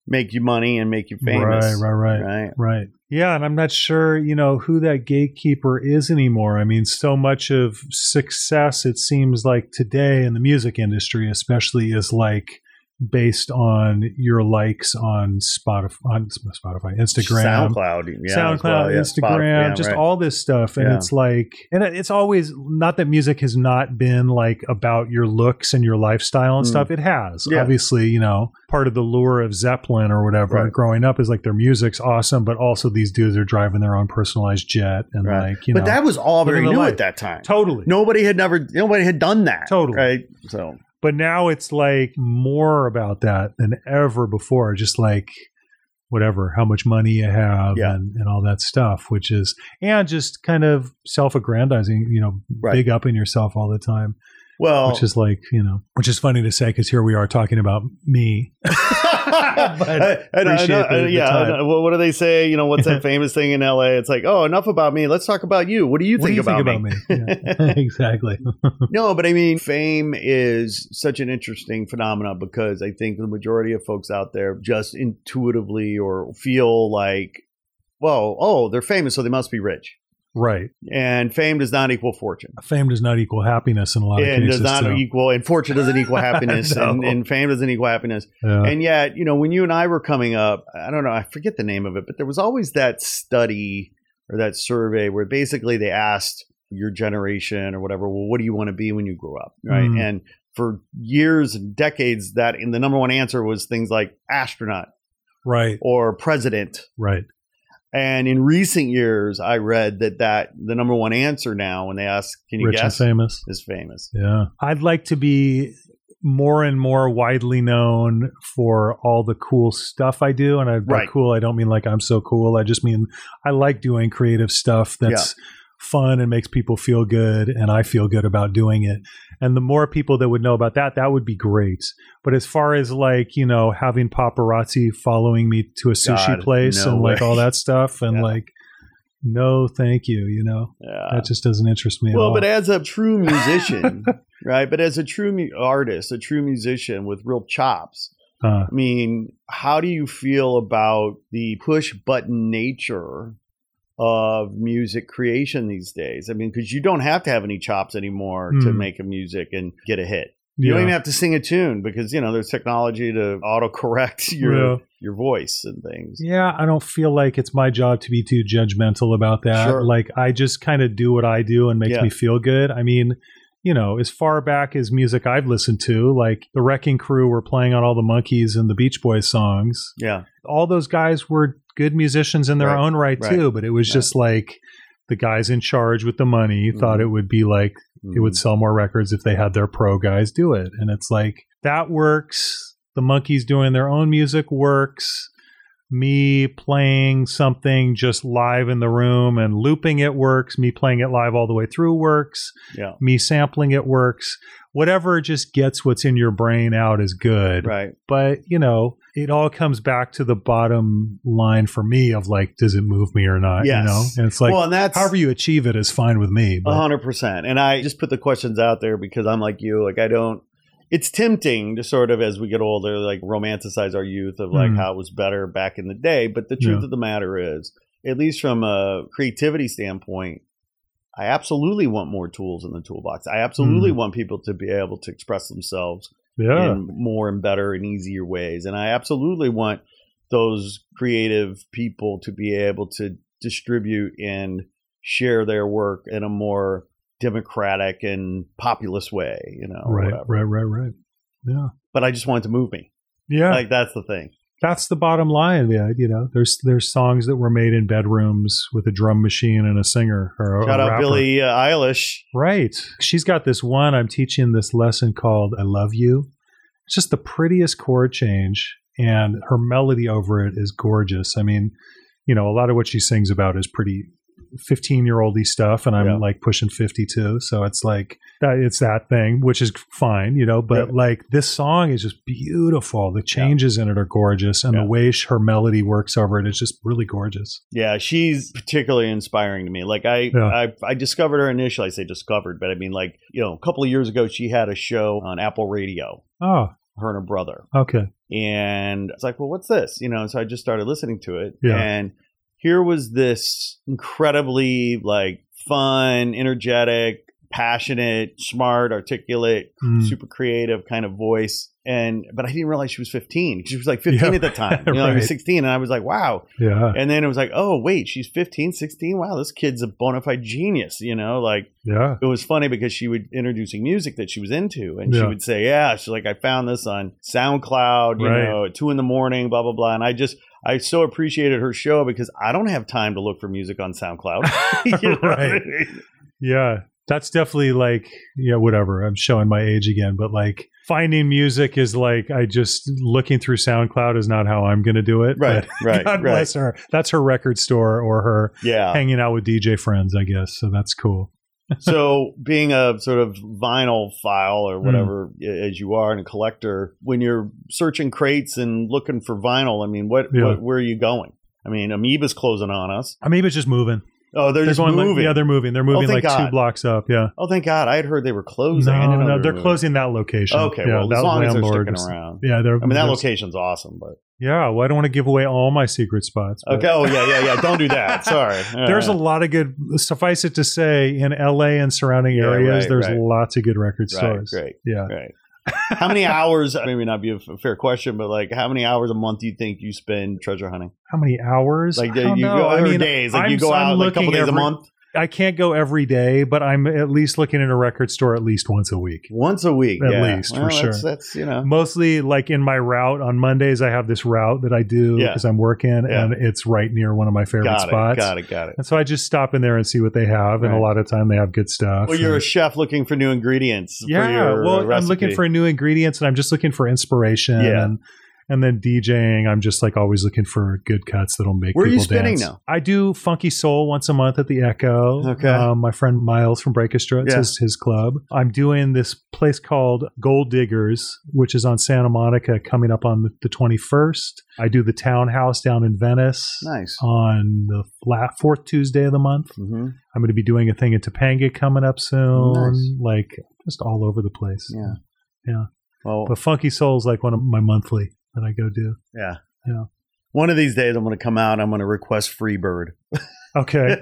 make you money and make you famous. Right, right, right. Right. Right. Yeah, and I'm not sure, you know, who that gatekeeper is anymore. I mean, so much of success it seems like today in the music industry especially is like based on your likes on Spotify, on Spotify, Instagram, SoundCloud, yeah, SoundCloud, well, yeah, Instagram, Spotify, yeah, just right. all this stuff. And it's like, and it's always not that music has not been like about your looks and your lifestyle and Mm. stuff. It has. Obviously, you know, part of the lure of Zeppelin or whatever Right. growing up is like their music's awesome, but also these dudes are driving their own personalized jet and Right. like, you but know, that was all very new life. at that time. totally. Nobody had never, nobody had done that. Totally. Right. So, But now it's like more about that than ever before. Just like whatever, how much money you have Yeah. and, and all that stuff, which is, and just kind of self aggrandizing, you know, Right. big in yourself all the time, well, which is like, you know, which is funny to say because here we are talking about me. *laughs* *laughs* but I, know, I know, the- yeah. time. I know. What do they say? You know, what's that famous thing in LA? It's like, oh, enough about me. Let's talk about you. What do you what do think you about think me? about me? Yeah, *laughs* *laughs* exactly. no, but I mean, fame is such an interesting phenomenon because I think the majority of folks out there just intuitively or feel like, well, oh, they're famous, so they must be rich. Right. And fame does not equal fortune. Fame does not equal happiness in a lot of And cases. does not so, equal, and fortune doesn't equal *laughs* happiness, No. and, and fame doesn't equal happiness. yeah. And yet, you know, when you and I were coming up, I don't know, I forget the name of it, but there was always that study or that survey where basically they asked your generation or whatever, well, what do you want to be when you grow up? Right. Mm. And for years and decades, that and the number one answer was things like astronaut Right. or president. Right. And in recent years, I read that that the number one answer now when they ask, "Can you Rich guess?" and famous. is famous. Yeah. I'd like to be more and more widely known for all the cool stuff I do. And I, by Right. cool, I don't mean like I'm so cool. I just mean I like doing creative stuff that's fun and makes people feel good. And I feel good about doing it. And the more people that would know about that, that would be great. But as far as like, you know, having paparazzi following me to a sushi God, place no and like all that stuff *laughs* and Yeah. like, no, thank you. You know, Yeah. that just doesn't interest me at well, all. but as a true musician, *laughs* right? But as a true mu- artist, a true musician with real chops, Uh, I mean, how do you feel about the push button nature of music creation these days? I mean, because you don't have to have any chops anymore to Hmm. make a music and get a hit. You yeah. don't even have to sing a tune because you know there's technology to autocorrect *laughs* your Yeah. your voice and things. Yeah, I don't feel like it's my job to be too judgmental about that. Sure. Like I just kind of do what I do and makes Yeah. me feel good. I mean, you know, as far back as music I've listened to, like the Wrecking Crew were playing on all the Monkees and the Beach Boys songs. Yeah, All those guys were good musicians in their Right. own right, Right. too, but it was Yeah. just like the guys in charge with the money thought Mhm. it would be like it would Mhm. sell more records if they had their pro guys do it. And it's like that works. The Monkees doing their own music works. Me playing something just live in the room and looping it works. Me playing it live all the way through works. yeah, Me sampling it works. Whatever just gets what's in your brain out is good. right. But, you know, it all comes back to the bottom line for me of like, does it move me or not? Yes. You know? And it's like, well, and that's however you achieve it is fine with me. Hundred percent. And I just put the questions out there because I'm like you. Like I don't. It's tempting to sort of, as we get older, like romanticize our youth of like Mm. how it was better back in the day. But the truth Yeah. of the matter is, at least from a creativity standpoint, I absolutely want more tools in the toolbox. I absolutely want people to be able to express themselves yeah. in more and better and easier ways. And I absolutely want those creative people to be able to distribute and share their work in a more democratic and populist way, you know. right, right, right, right. Yeah. But I just want it to move me. Yeah. Like that's the thing. That's the bottom line. Yeah, you know, there's there's songs that were made in bedrooms with a drum machine and a singer or Shout a out rapper. Billie uh, Eilish. Right. She's got this one. I'm teaching this lesson called "I Love You." It's just the prettiest chord change, and her melody over it is gorgeous. I mean, you know, a lot of what she sings about is pretty 15 year oldy stuff, and I'm Yeah. like pushing 52, so it's like that. It's that thing, which is fine, you know. But Yeah. like this song is just beautiful. The changes in it are gorgeous, and Yeah. the way her melody works over it is just really gorgeous. Yeah, she's particularly inspiring to me. Like I, Yeah. I, I discovered her initially. I say discovered, but I mean, like you know, a couple of years ago, she had a show on Apple Radio. Oh, Her and her brother. okay. and it's like, well, what's this? You know, so I just started listening to it, Yeah. and here was this incredibly like fun, energetic, passionate, smart, articulate, Mm. super creative kind of voice. And but I didn't realize she was 15. She was like 15 Yeah. at the time. You know, I was *laughs* 16, and I was like, wow. Yeah. And then it was like, oh wait, she's 15, 16. Wow, this kid's a bona fide genius. You know, like Yeah. it was funny because she would introducing music that she was into and she would say yeah she's like i found this on soundcloud you Right. know at two in the morning blah blah blah and i just i so appreciated her show because i don't have time to look for music on soundcloud *laughs* *laughs* You know what I Right. mean? Yeah, that's definitely like, yeah, whatever. I'm showing my age again, but like finding music is like, I just looking through SoundCloud is not how I'm going to do it. right right *laughs* God right bless her. That's her record store or her yeah hanging out with DJ friends, I guess. So that's cool. *laughs* so being a sort of vinyl file Hmm. or whatever as you are and a collector when you're searching crates and looking for vinyl i mean what, Yeah. what where are you going i mean amoeba's closing on us it's just moving. oh they're, just going moving Like, yeah, they're moving. They're moving thank like two blocks up. Yeah. oh thank god i had heard they were closing No, no, they they're closing that location. Okay, yeah, well, as long as they're sticking around. Yeah, they're. I mean, that location's awesome, but Yeah, well, I don't want to give away all my secret spots. but- okay. Oh yeah, yeah, yeah. Don't do that. *laughs* Sorry. There's a Uh, lot of good. Suffice it to say, in LA and surrounding Yeah, areas, right, there's right. lots of good record right, stores. great, Yeah, Right. how many hours? Maybe not be a fair question, but like, how many hours a month do you think you spend treasure hunting? How many hours? Like, I do don't you know. go I mean, days? Like, you I'm- go I'm out like a couple days a month, I can't go every day, but I'm at least looking in a record store at least once a week. once a week, At yeah. least, for That's, sure. that's you know, Mostly like in my route on Mondays, I have this route that I do Yeah. because I'm working Yeah. and it's right near one of my favorite got it, spots. got it, got it. And so I just stop in there and see what they have. And a lot of time they have good stuff. Well, you're a chef looking for new ingredients. for yeah. well, uh, I'm looking for new ingredients and I'm just looking for inspiration. Yeah. And, and then DJing, I'm just like always looking for good cuts that'll make Where are you people spinning dance. now? I do Funky Soul once a month at the Echo. Okay. Um, my friend Miles from Breakestra, it's Yeah. his, his club. I'm doing this place called Gold Diggers, which is on Santa Monica coming up on the, the 21st. I do the Townhouse down in Venice Nice. on the la- fourth Tuesday of the month. hmm I'm going to be doing a thing in Topanga coming up soon. Nice. Like just all over the place. Yeah. Yeah. Well, But Funky Soul is like one of my monthly that I go do. yeah. Yeah. One of these days, I'm going to come out. And I'm going to request Freebird. Okay.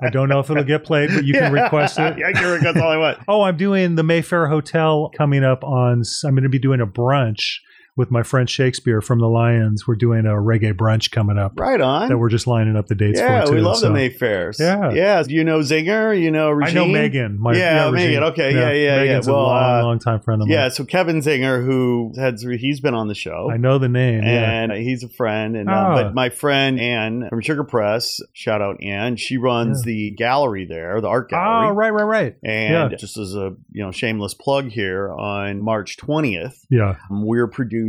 I don't know if it'll get played, but you can Yeah. request it. *laughs* I can request all I want. Oh, I'm doing the Mayfair Hotel coming up on. I'm going to be doing a brunch with my friend Shakespeare from the Lions. We're doing a reggae brunch coming up Right on. that we're just lining up the dates yeah, for. Too, we love so. the Mayfairs. Yeah. yeah. You know Zinger. You know I Regime. know Megan. My, Yeah, Megan. Okay, yeah, yeah, yeah. Megan's Well, a long, uh, long time friend of mine. Yeah, so Kevin Zinger, who had he's been on the show. I know the name. yeah. and he's a friend. And uh, Ah. but my friend Ann from Sugar Press, shout out Ann. She runs the gallery there, the art gallery. Oh, right, right, right. And Yeah. just as a you know shameless plug here, on March twentieth, Yeah. we're producing.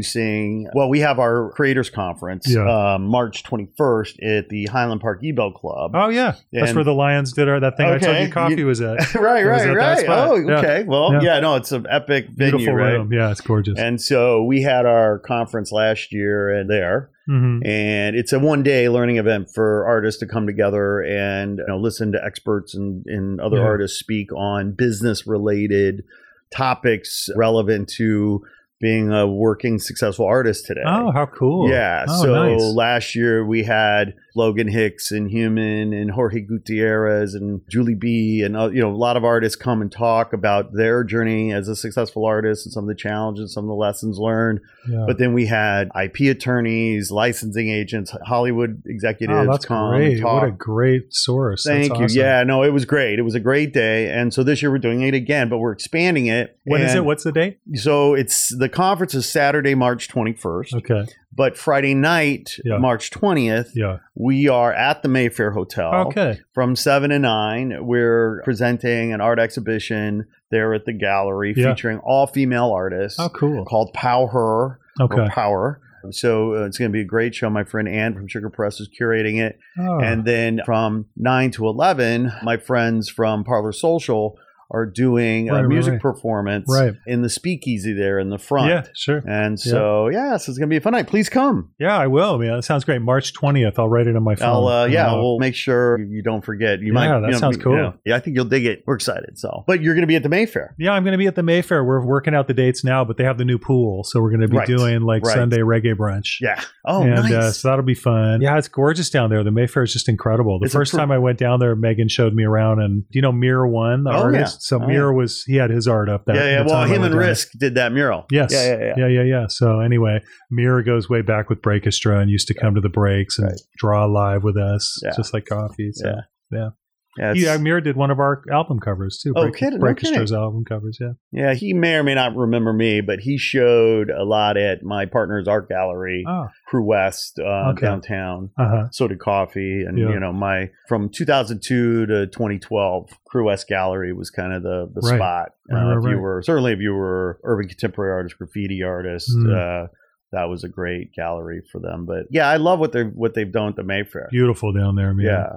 Well, we have our creators conference, Yeah. um, March twenty first at the Highland Park Ebell Club. Oh, yeah. That's where the Lions did our that thing I told Okay, you coffee you- was at. *laughs* right, right, at right. Oh, Yeah. okay. Well, Yeah. yeah. no, it's an epic venue, Beautiful right? room. Yeah, it's gorgeous. And so we had our conference last year and there, hmm and it's a one day learning event for artists to come together and you know, listen to experts and, and other Yeah. artists speak on business related topics relevant to being a working successful artist today. Oh, how cool. Yeah. Oh, so nice. last year we had Logan Hicks and Hueman and Jorge Gutierrez and Julie B and uh, you know a lot of artists come and talk about their journey as a successful artist and some of the challenges, some of the lessons learned. Yeah. But then we had IP attorneys, licensing agents, Hollywood executives Oh, that's come great. and talk. What a great source. That's Thank you. awesome. Yeah, no, it was great. It was a great day. And so this year we're doing it again, but we're expanding it. When is And it? What's the date? So it's the conference is Saturday, March 21st. Okay. But Friday night, Yeah. March 20th, Yeah. we are at the Mayfair Hotel Okay. from 7 to 9. We're presenting an art exhibition there at the gallery Yeah. featuring all female artists Oh, cool. called Pow Her Okay. or Power. So uh, it's going to be a great show. My friend Ann from Sugar Press is curating it. Oh. And then from 9 to 11, my friends from Parlor Social are doing Right, a music right. performance Right. in the speakeasy there in the front. yeah, sure. And so, yeah, so it's going to be a fun night. Please come. Yeah, I will. Yeah, that sounds great. March 20th. I'll write it on my phone. I'll, uh, yeah, Uh, we'll make sure you don't forget. You might. Yeah, that you know, sounds you cool. know, yeah, I think you'll dig it. We're excited. So, but you're going to be at the Mayfair. yeah, I'm going to be at the Mayfair. We're working out the dates now, but they have the new pool, so we're going to be Right. doing like Right. Sunday reggae brunch. Yeah. Oh, and nice. uh, so that'll be fun. Yeah, it's gorgeous down there. The Mayfair is just incredible. The It's first pr- time I went down there, Megan showed me around, and do you know Mear One, the Oh, artist? yeah. So Oh, was he had his art up. That yeah, yeah. Well, him and there. Risk did that mural. Yes. Yeah, yeah, yeah. yeah, yeah, yeah. So anyway, Mear goes way back with Breakestra and used to come to the breaks and Right. draw live with us, Yeah. just like Kofie. So. Yeah. Yeah. Yeah, Yeah, Mear did one of our album covers too. Oh, kidding, no Breakestra's album covers, yeah. yeah. He may or may not remember me, but he showed a lot at my partner's art gallery, Oh, Crewest, uh, Okay. downtown. uh huh. So did Kofie, and Yeah. you know, my from 2002 to 2012, Crewest Gallery was kind of the the Right. spot. Right, uh, right, if you were certainly if you were urban contemporary artist, graffiti artist, Mm. uh, that was a great gallery for them. But yeah, I love what they what they've done at the Mayfair. Beautiful down there, man. yeah,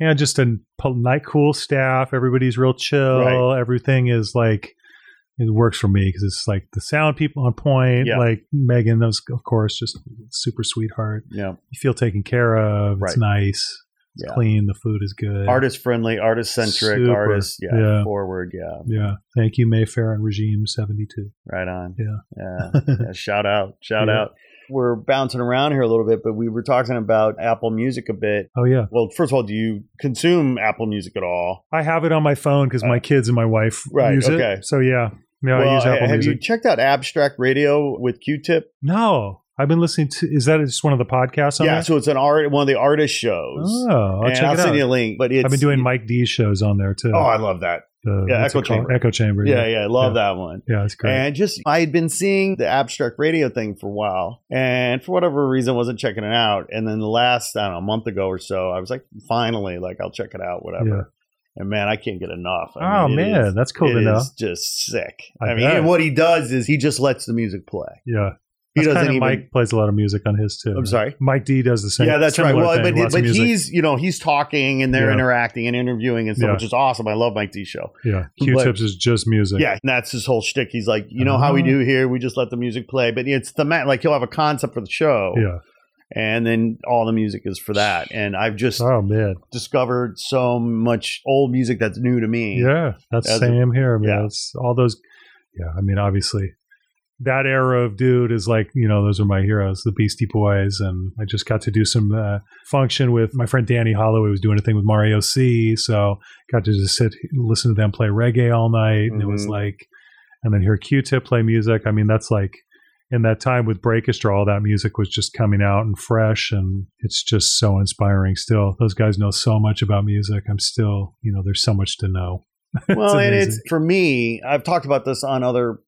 Yeah, just a polite, cool staff. Everybody's real chill. Right. Everything is like it works for me because it's like the sound people on point. Yeah. Like Megan, those of course, just super sweetheart. yeah. You feel taken care of. It's Right. nice. It's Yeah. clean. The food is good. Artist friendly, artist centric, artist yeah, Yeah. forward, yeah, Yeah. Thank you, Mayfair and Regime seventy two. right on. Yeah. Yeah. *laughs* Yeah, shout out, shout out. We're bouncing around here a little bit, but we were talking about Apple Music a bit. Oh yeah. Well, first of all, do you consume Apple Music at all? I have it on my phone because my Uh, kids and my wife right, use okay. it. So yeah, Yeah, I use Apple have Music. you checked out Abstract Radio with Q-Tip? no, I've been listening to. Is that just one of the podcasts? On yeah, there? so it's an art, one of the artist shows. Oh, I'll and check I'll it send out. you a link. But I've been doing Mike D's shows on there too. Oh, I love that. The- yeah, Echo called? Chamber. Echo Chamber. Yeah, yeah, I love that one. Yeah, it's great. And just I had been seeing the abstract radio thing for a while, and for whatever reason, wasn't checking it out. And then the last I don't know a month ago or so, I was like, finally, like I'll check it out, whatever. Yeah. And man, I can't get enough. I oh mean, it man, is- that's cool it to know. is just sick. I I, mean, and what he does is he just lets the music play. Yeah, He That's doesn't even. Mike plays a lot of music on his too. I'm sorry. Mike D does the same. yeah, that's right. Well, thing, but, but he's you know he's talking and they're Yeah. interacting and interviewing and stuff, Yeah. which is awesome. I love Mike D show. yeah. Q-tips is just music. Yeah, and that's his whole shtick. He's like, you know how we Oh. do here, we just let the music play, but it's the man like he'll have a concept for the show, yeah. and then all the music is for that. And I've just Oh man, discovered so much old music that's new to me. yeah, that's As a- same here. I mean, yeah. it's all those. Yeah, I mean, obviously, that era of dude is like you know those are my heroes, the Beastie Boys, and I just got to do some uh, function with my friend Danny Holloway was doing a thing with Mario C, so got to just sit listen to them play reggae all night, and it was Mhm. like, and then hear Q-Tip play music. I mean, that's like. In that time with Breakestra, all that music was just coming out and fresh, and it's just so inspiring. Still, those guys know so much about music. I'm still, you know, there's so much to know. *laughs* Well, and it's for me. I've talked about this on other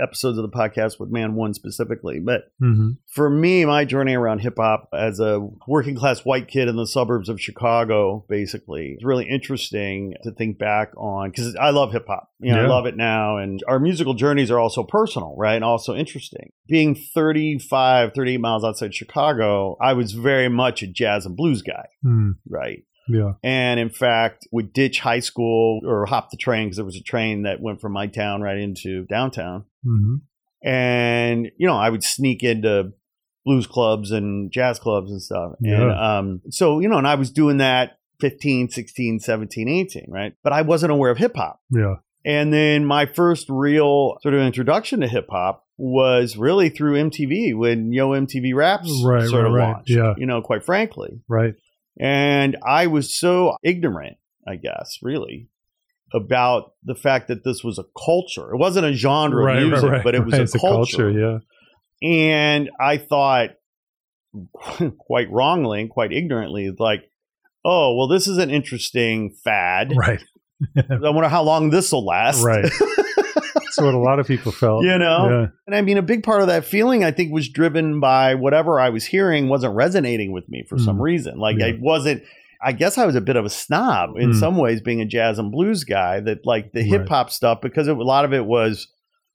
episodes of the podcast with Man One specifically, but hmm for me, my journey around hip hop as a working class white kid in the suburbs of Chicago, basically, is really interesting to think back on because I love hip hop. You know, I love it now. And our musical journeys are also personal, right? And also interesting. Being 35, 38 miles outside Chicago, I was very much a jazz and blues guy, Mm, right? Yeah. And in fact, would ditch high school or hop the train because there was a train that went from my town right into downtown hmm and you know i would sneak into blues clubs and jazz clubs and stuff and um so you know and i was doing that 15 16 17 18 right but i wasn't aware of hip hop Yeah. and then my first real sort of introduction to hip hop was really through MTV when Yo MTV Raps Right, sort right, of right. launched. Yeah. You know, quite frankly. Right. And I was so ignorant, I guess, really, about the fact that this was a culture. It wasn't a genre right. of music, right, but it was right. a, It's culture. Yeah. And I thought, *laughs* quite wrongly and quite ignorantly, like, oh, well, this is an interesting fad. Right. *laughs* I wonder how long this will last. Right. *laughs* That's what a lot of people felt. You know? Yeah. And I mean, a big part of that feeling, I think, was driven by whatever I was hearing wasn't resonating with me for some Mm. reason. Like, Yeah. I wasn't. I guess I was a bit of a snob in Mm. some ways, being a jazz and blues guy. That like the hip hop stuff because it, a lot of it was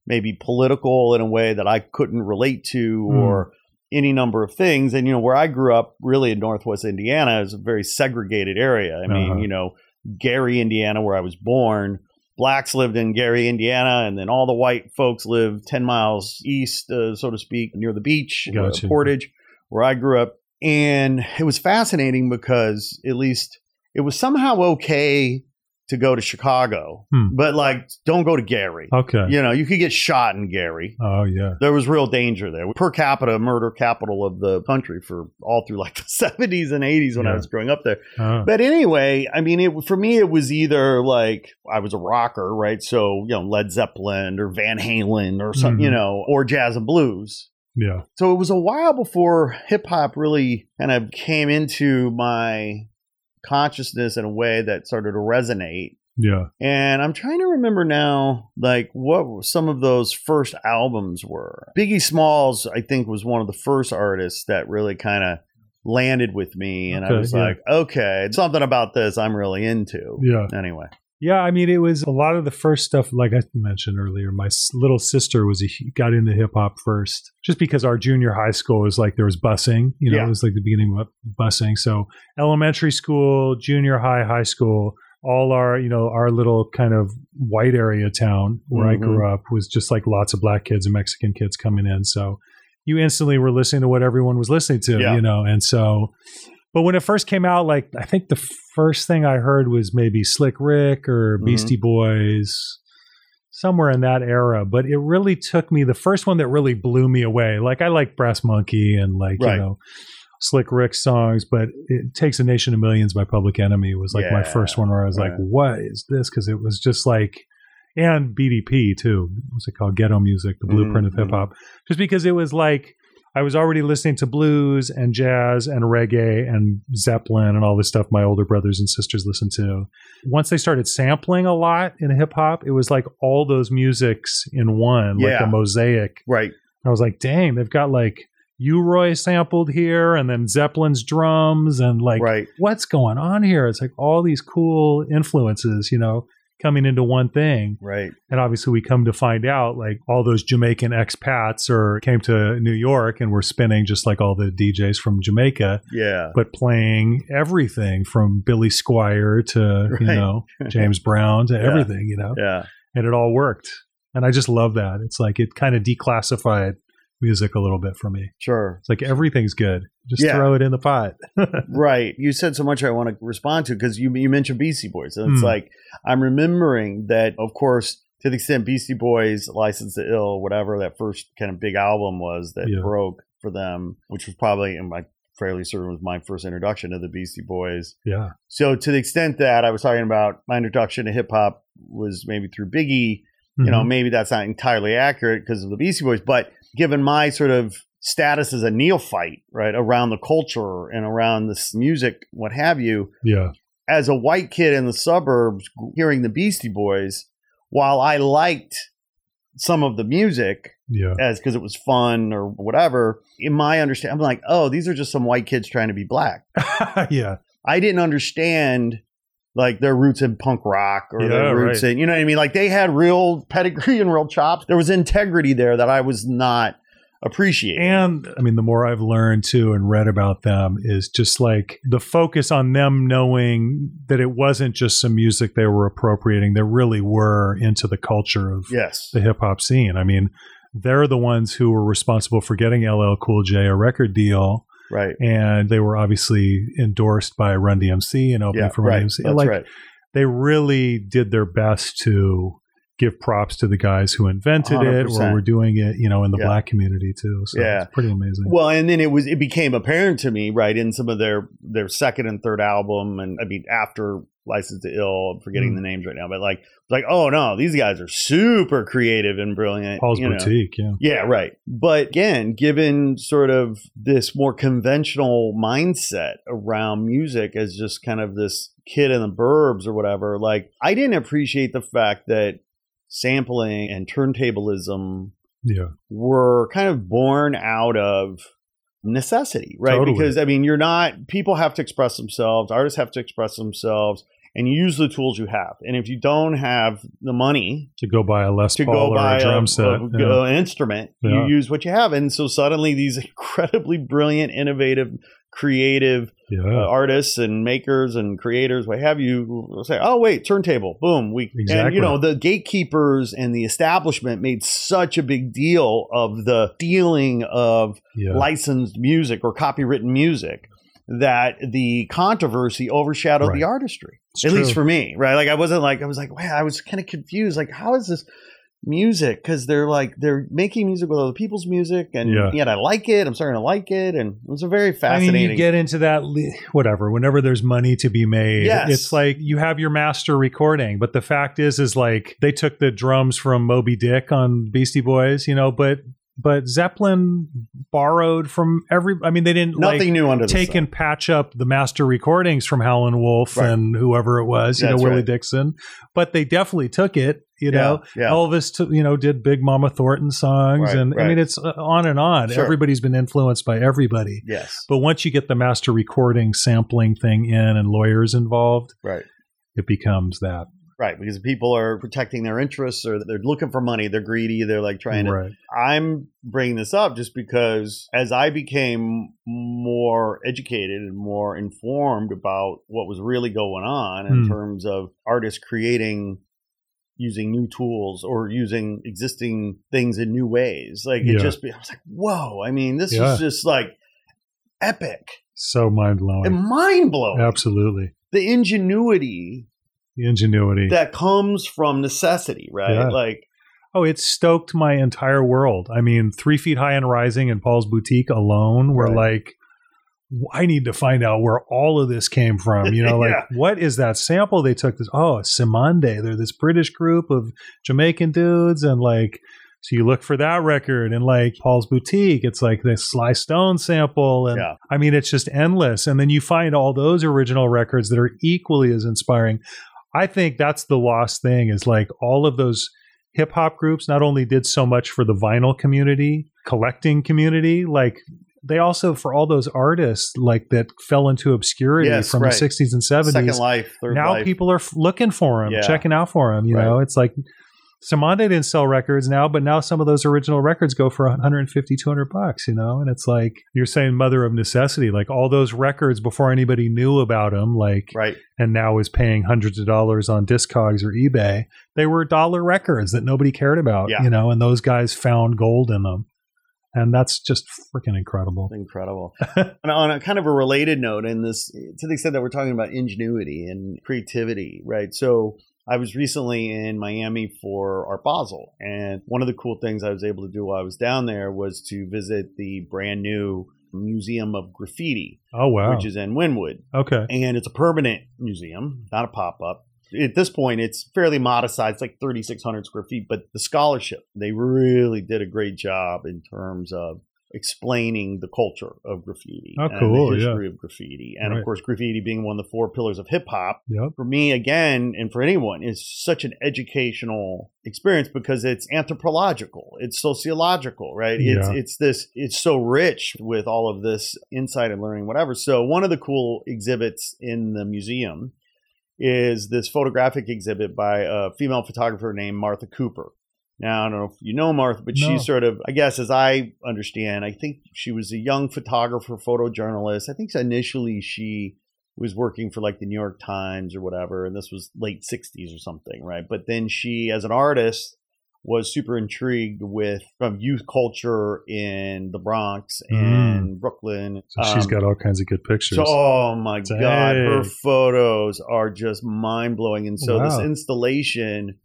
maybe political in a way that I couldn't relate to, Mm. or any number of things. And you know, where I grew up, really in Northwest Indiana, is a very segregated area. I mean, Uh-huh. you know, Gary, Indiana, where I was born. Blacks lived in Gary, Indiana, and then all the white folks lived 10 miles east, uh, so to speak, near the beach, uh, Gotcha. Portage, where I grew up. And it was fascinating because at least it was somehow okay to go to Chicago, Hmm. but like, don't go to Gary. Okay. You know, you could get shot in Gary. Oh yeah. There was real danger there. Per capita murder capital of the country for all through like *laughs* the 70s and 80s when I was growing up there. Oh. But anyway, I mean, it for me, it was either like I was a rocker, right? So you know, Led Zeppelin or Van Halen or something, Mhm. you know, or jazz and blues. Yeah. So it was a while before hip hop really kind of came into my consciousness in a way that started to resonate. Yeah. And I'm trying to remember now, like what some of those first albums were. Biggie Smalls, I think, was one of the first artists that really kind of landed with me, and I was yeah. like, okay, something about this I'm really into. Yeah. Anyway, Yeah, I mean, it was a lot of the first stuff. Like I mentioned earlier, my little sister was a, got into hip hop first, just because our junior high school was like there was busing. You know, Yeah. it was like the beginning of busing. So elementary school, junior high, high school, all our you know our little kind of white area town where I Mhm. grew up was just like lots of black kids and Mexican kids coming in. So you instantly were listening to what everyone was listening to. Yeah. You know, and so. But when it first came out, like I think the first thing I heard was maybe Slick Rick or Mhm. Beastie Boys, somewhere in that era. But it really took me the first one that really blew me away. Like I like Brass Monkey and like Right. you know Slick Rick songs, but it takes a nation of millions by Public Enemy was like my first one where I was like, what is this? Because it was just like and BDP too. What's it called? Ghetto music, the blueprint of Mhm. hip hop. Just because it was like I was already listening to blues and jazz and reggae and Zeppelin and all this stuff my older brothers and sisters listened to. Once they started sampling a lot in hip hop, it was like all those musics in one, like a mosaic. Right. I was like, dang, they've got like U-Roy sampled here and then Zeppelin's drums and like right. what's going on here? It's like all these cool influences, you know, coming into one thing. Right. And obviously, we come to find out like all those Jamaican expats or came to New York and were spinning just like all the DJs from Jamaica, Yeah. but playing everything from Billy Squier to, you know, *laughs* James Brown to Yeah. everything, you know, Yeah. and it all worked. And I just love that. It's like it kind of declassified music a little bit for me. Sure. It's like everything's good. Just Yeah. throw it in the pot. *laughs* Right. You said so much I want to respond to because you you mentioned Beastie Boys. And it's Hmm. like I'm remembering that of course to the extent Beastie Boys License to Ill, whatever that first kind of big album was that Yeah. broke for them, which was probably in my fairly certain was my first introduction to the Beastie Boys. yeah. So to the extent that I was talking about my introduction to hip hop was maybe through Biggie, you know, Mhm. maybe that's not entirely accurate because of the Beastie Boys, but given my sort of status as a neophyte, right, around the culture and around this music, what have you, yeah. as a white kid in the suburbs hearing the Beastie Boys, while I liked some of the music Yeah. as because it was fun or whatever, in my understanding, I'm like, oh, these are just some white kids trying to be black. *laughs* yeah. I didn't understand like their roots in punk rock or Yeah, their roots right. in, you know what I mean? Like they had real pedigree *laughs* and real chops. There was integrity there that I was not appreciating. And I mean, the more I've learned too and read about them is just like the focus on them knowing that it wasn't just some music they were appropriating, they really were into the culture of yes. the hip hop scene. I mean, they're the ones who were responsible for getting LL Cool J a record deal. Right. And they were obviously endorsed by Run DMC and opening Yeah. for Run Right. DMC. That's like right. they really did their best to give props to the guys who invented it 100%. or were doing it, you know, in the Yeah. black community too. So Yeah. it's pretty amazing. Well, and then it was it became apparent to me, right, in some of their their second and third album, and I mean after License to Ill, I'm forgetting Mm. the names right now, but like like oh no, these guys are super creative and brilliant. Paul's you know. Boutique, yeah. Yeah, right. But again, given sort of this more conventional mindset around music as just kind of this kid in the burbs or whatever, like I didn't appreciate the fact that sampling and turntablism Yeah. were kind of born out of necessity, right? Totally. Because I mean, you're not people have to express themselves, artists have to express themselves, and you use the tools you have. And if you don't have the money To go buy a Les to Paul go or buy a drum a, set. a- yeah. an instrument, Yeah. you use what you have. And so suddenly these *laughs* incredibly brilliant, innovative, creative uh, artists and makers and creators, what have you, say, "Oh, wait, turntable, boom." We and you know the gatekeepers and the establishment made such a big deal of the stealing of yeah. licensed music or copywritten music that the controversy overshadowed Right. the artistry. It's At least for me, right? Like I wasn't like I was like, wow, I was kind of confused. Like, how is this music? Because they're like they're making music with other people's music, and Yeah. yet I like it. I'm starting to like it, and it was a very I fascinating. mean, you get into that, le- whatever, whenever there's money to be made, Yes. it's like you have your master recording. But the fact is, is like they took the drums from Moby Dick on Beastie Boys, you know, but, but Zeppelin borrowed from every, I mean, they didn't Nothing like new under the take sun. and patch up the master recordings from Howlin' Wolf Right. and whoever it was, you That's know, Willie right. Dixon, but they definitely took it, you know, yeah. Elvis, to, you know, did Big Mama Thornton songs. Right, and I mean, it's uh, on and on. Sure. Everybody's been influenced by everybody. yes, But once you get the master recording sampling thing in and lawyers involved, right. it becomes that. Right, because people are protecting their interests or they're looking for money. They're greedy. They're like trying to right. I'm bringing this up just because as I became more educated and more informed about what was really going on in Hmm. terms of artists creating using new tools or using existing things in new ways, like it Yeah. just, I was like, whoa! I mean, this Yeah. is just like epic So mind blowing. and mind blowing. Absolutely. The ingenuity The ingenuity. that comes from necessity, right? Yeah. Like, oh, it stoked my entire world. I mean, Three Feet High and Rising and Paul's Boutique alone were Right. like, I need to find out where all of this came from. You know, *laughs* like Yeah. what is that sample they took? This oh, Cymande. They're this British group of Jamaican dudes, and like so you look for that record and like Paul's Boutique. It's like this Sly Stone sample, and Yeah. I mean it's just endless. And then you find all those original records that are equally as inspiring. I think that's the lost thing is like all of those hip hop groups not only did so much for the vinyl community, collecting community, like they also for all those artists like that fell into obscurity Yes, from right. the 60s and 70s. Second life, third now life. people are f- looking for them, Yeah. checking out for them, you Right. know. It's like Cymande didn't sell records now, but now some of those original records go for 150 200 bucks, you know. And it's like you're saying mother of necessity, like all those records before anybody knew about them, like right. and now is paying hundreds of dollars on Discogs or eBay. They were dollar records that nobody cared about, Yeah. you know, and those guys found gold in them. And that's just freaking incredible. Incredible. *laughs* and on a kind of a related note, in this, to the extent that we're talking about ingenuity and creativity, right? So I was recently in Miami for Art Basel, and one of the cool things I was able to do while I was down there was to visit the brand new Museum of Graffiti, Oh wow. which is in Wynwood, okay. and it's a permanent museum, not a pop up. At this point, it's fairly modest size, it's like 3,600 square feet. But the scholarship, they really did a great job in terms of explaining the culture of graffiti Oh, and cool, the yeah. history of graffiti. And Right. of course, graffiti being one of the four pillars of hip hop. Yep. For me, again, and for anyone, is such an educational experience because it's anthropological, it's sociological, right? It's Yeah. it's this it's so rich with all of this insight and learning, whatever. So one of the cool exhibits in the museum is this photographic exhibit by a female photographer named Martha Cooper. Now, I don't know if you know Martha, but No. she's sort of, I guess, as I understand, I think she was a young photographer, photojournalist. I think initially she was working for like the New York Times or whatever, and this was late 60s or something, right? But then she, as an artist, was super intrigued with um, youth culture in the Bronx and Brooklyn. So she's Um, got all kinds of good pictures. so, oh my Dang. god, her photos are just mind blowing. And so this installation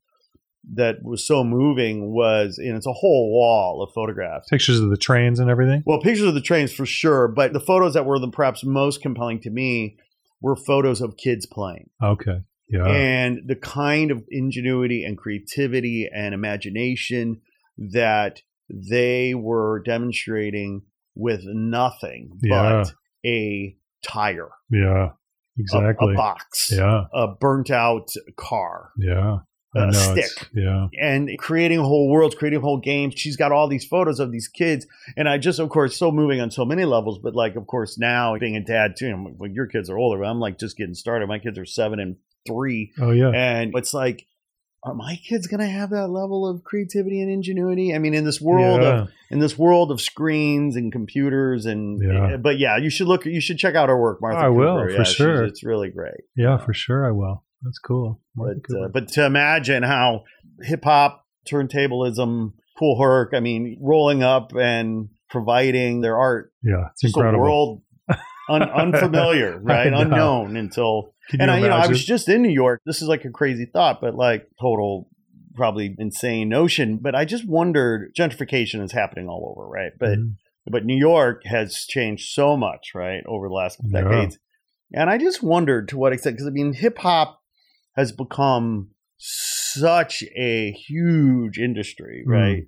that was so moving was, and it's a whole wall of photographs. Pictures of the trains and everything. Well, pictures of the trains for sure, but the photos that were the perhaps most compelling to me were photos of kids playing Okay. Yeah. and the kind of ingenuity and creativity and imagination that they were demonstrating with nothing Yeah. but a tire, yeah. Exactly. a, box, yeah. a burnt out car, Yeah. A stick. Yeah. and creating a whole worlds, creating a whole games. She's got all these photos of these kids, and I just, of course, so moving on so many levels. But like, of course, now being a dad too, when your kids are older, I'm like just getting started. My kids are seven and three, Oh yeah. and it's like, are my kids going to have that level of creativity and ingenuity? I mean, in this world yeah. of in this world of screens and computers and Yeah. but yeah, you should look. You should check out her work, Martha. I will, Cooper. for Yeah, she's- sure. It's really great. yeah, for sure I will. That's cool. Martha But uh, but to imagine how hip hop turntablism, Kool Herc, I mean, rolling up and providing their art, yeah, it's incredible. world un- unfamiliar, *laughs* right? Unknown until Can and you I, you know, I was just in New York. This is like a crazy thought, but like total, probably insane notion. But I just wondered, gentrification is happening all over, right? But Mhm. but New York has changed so much, right, over the last Yeah. decades. And I just wondered to what extent, because I mean, hip hop has become such a huge industry, Mm. right?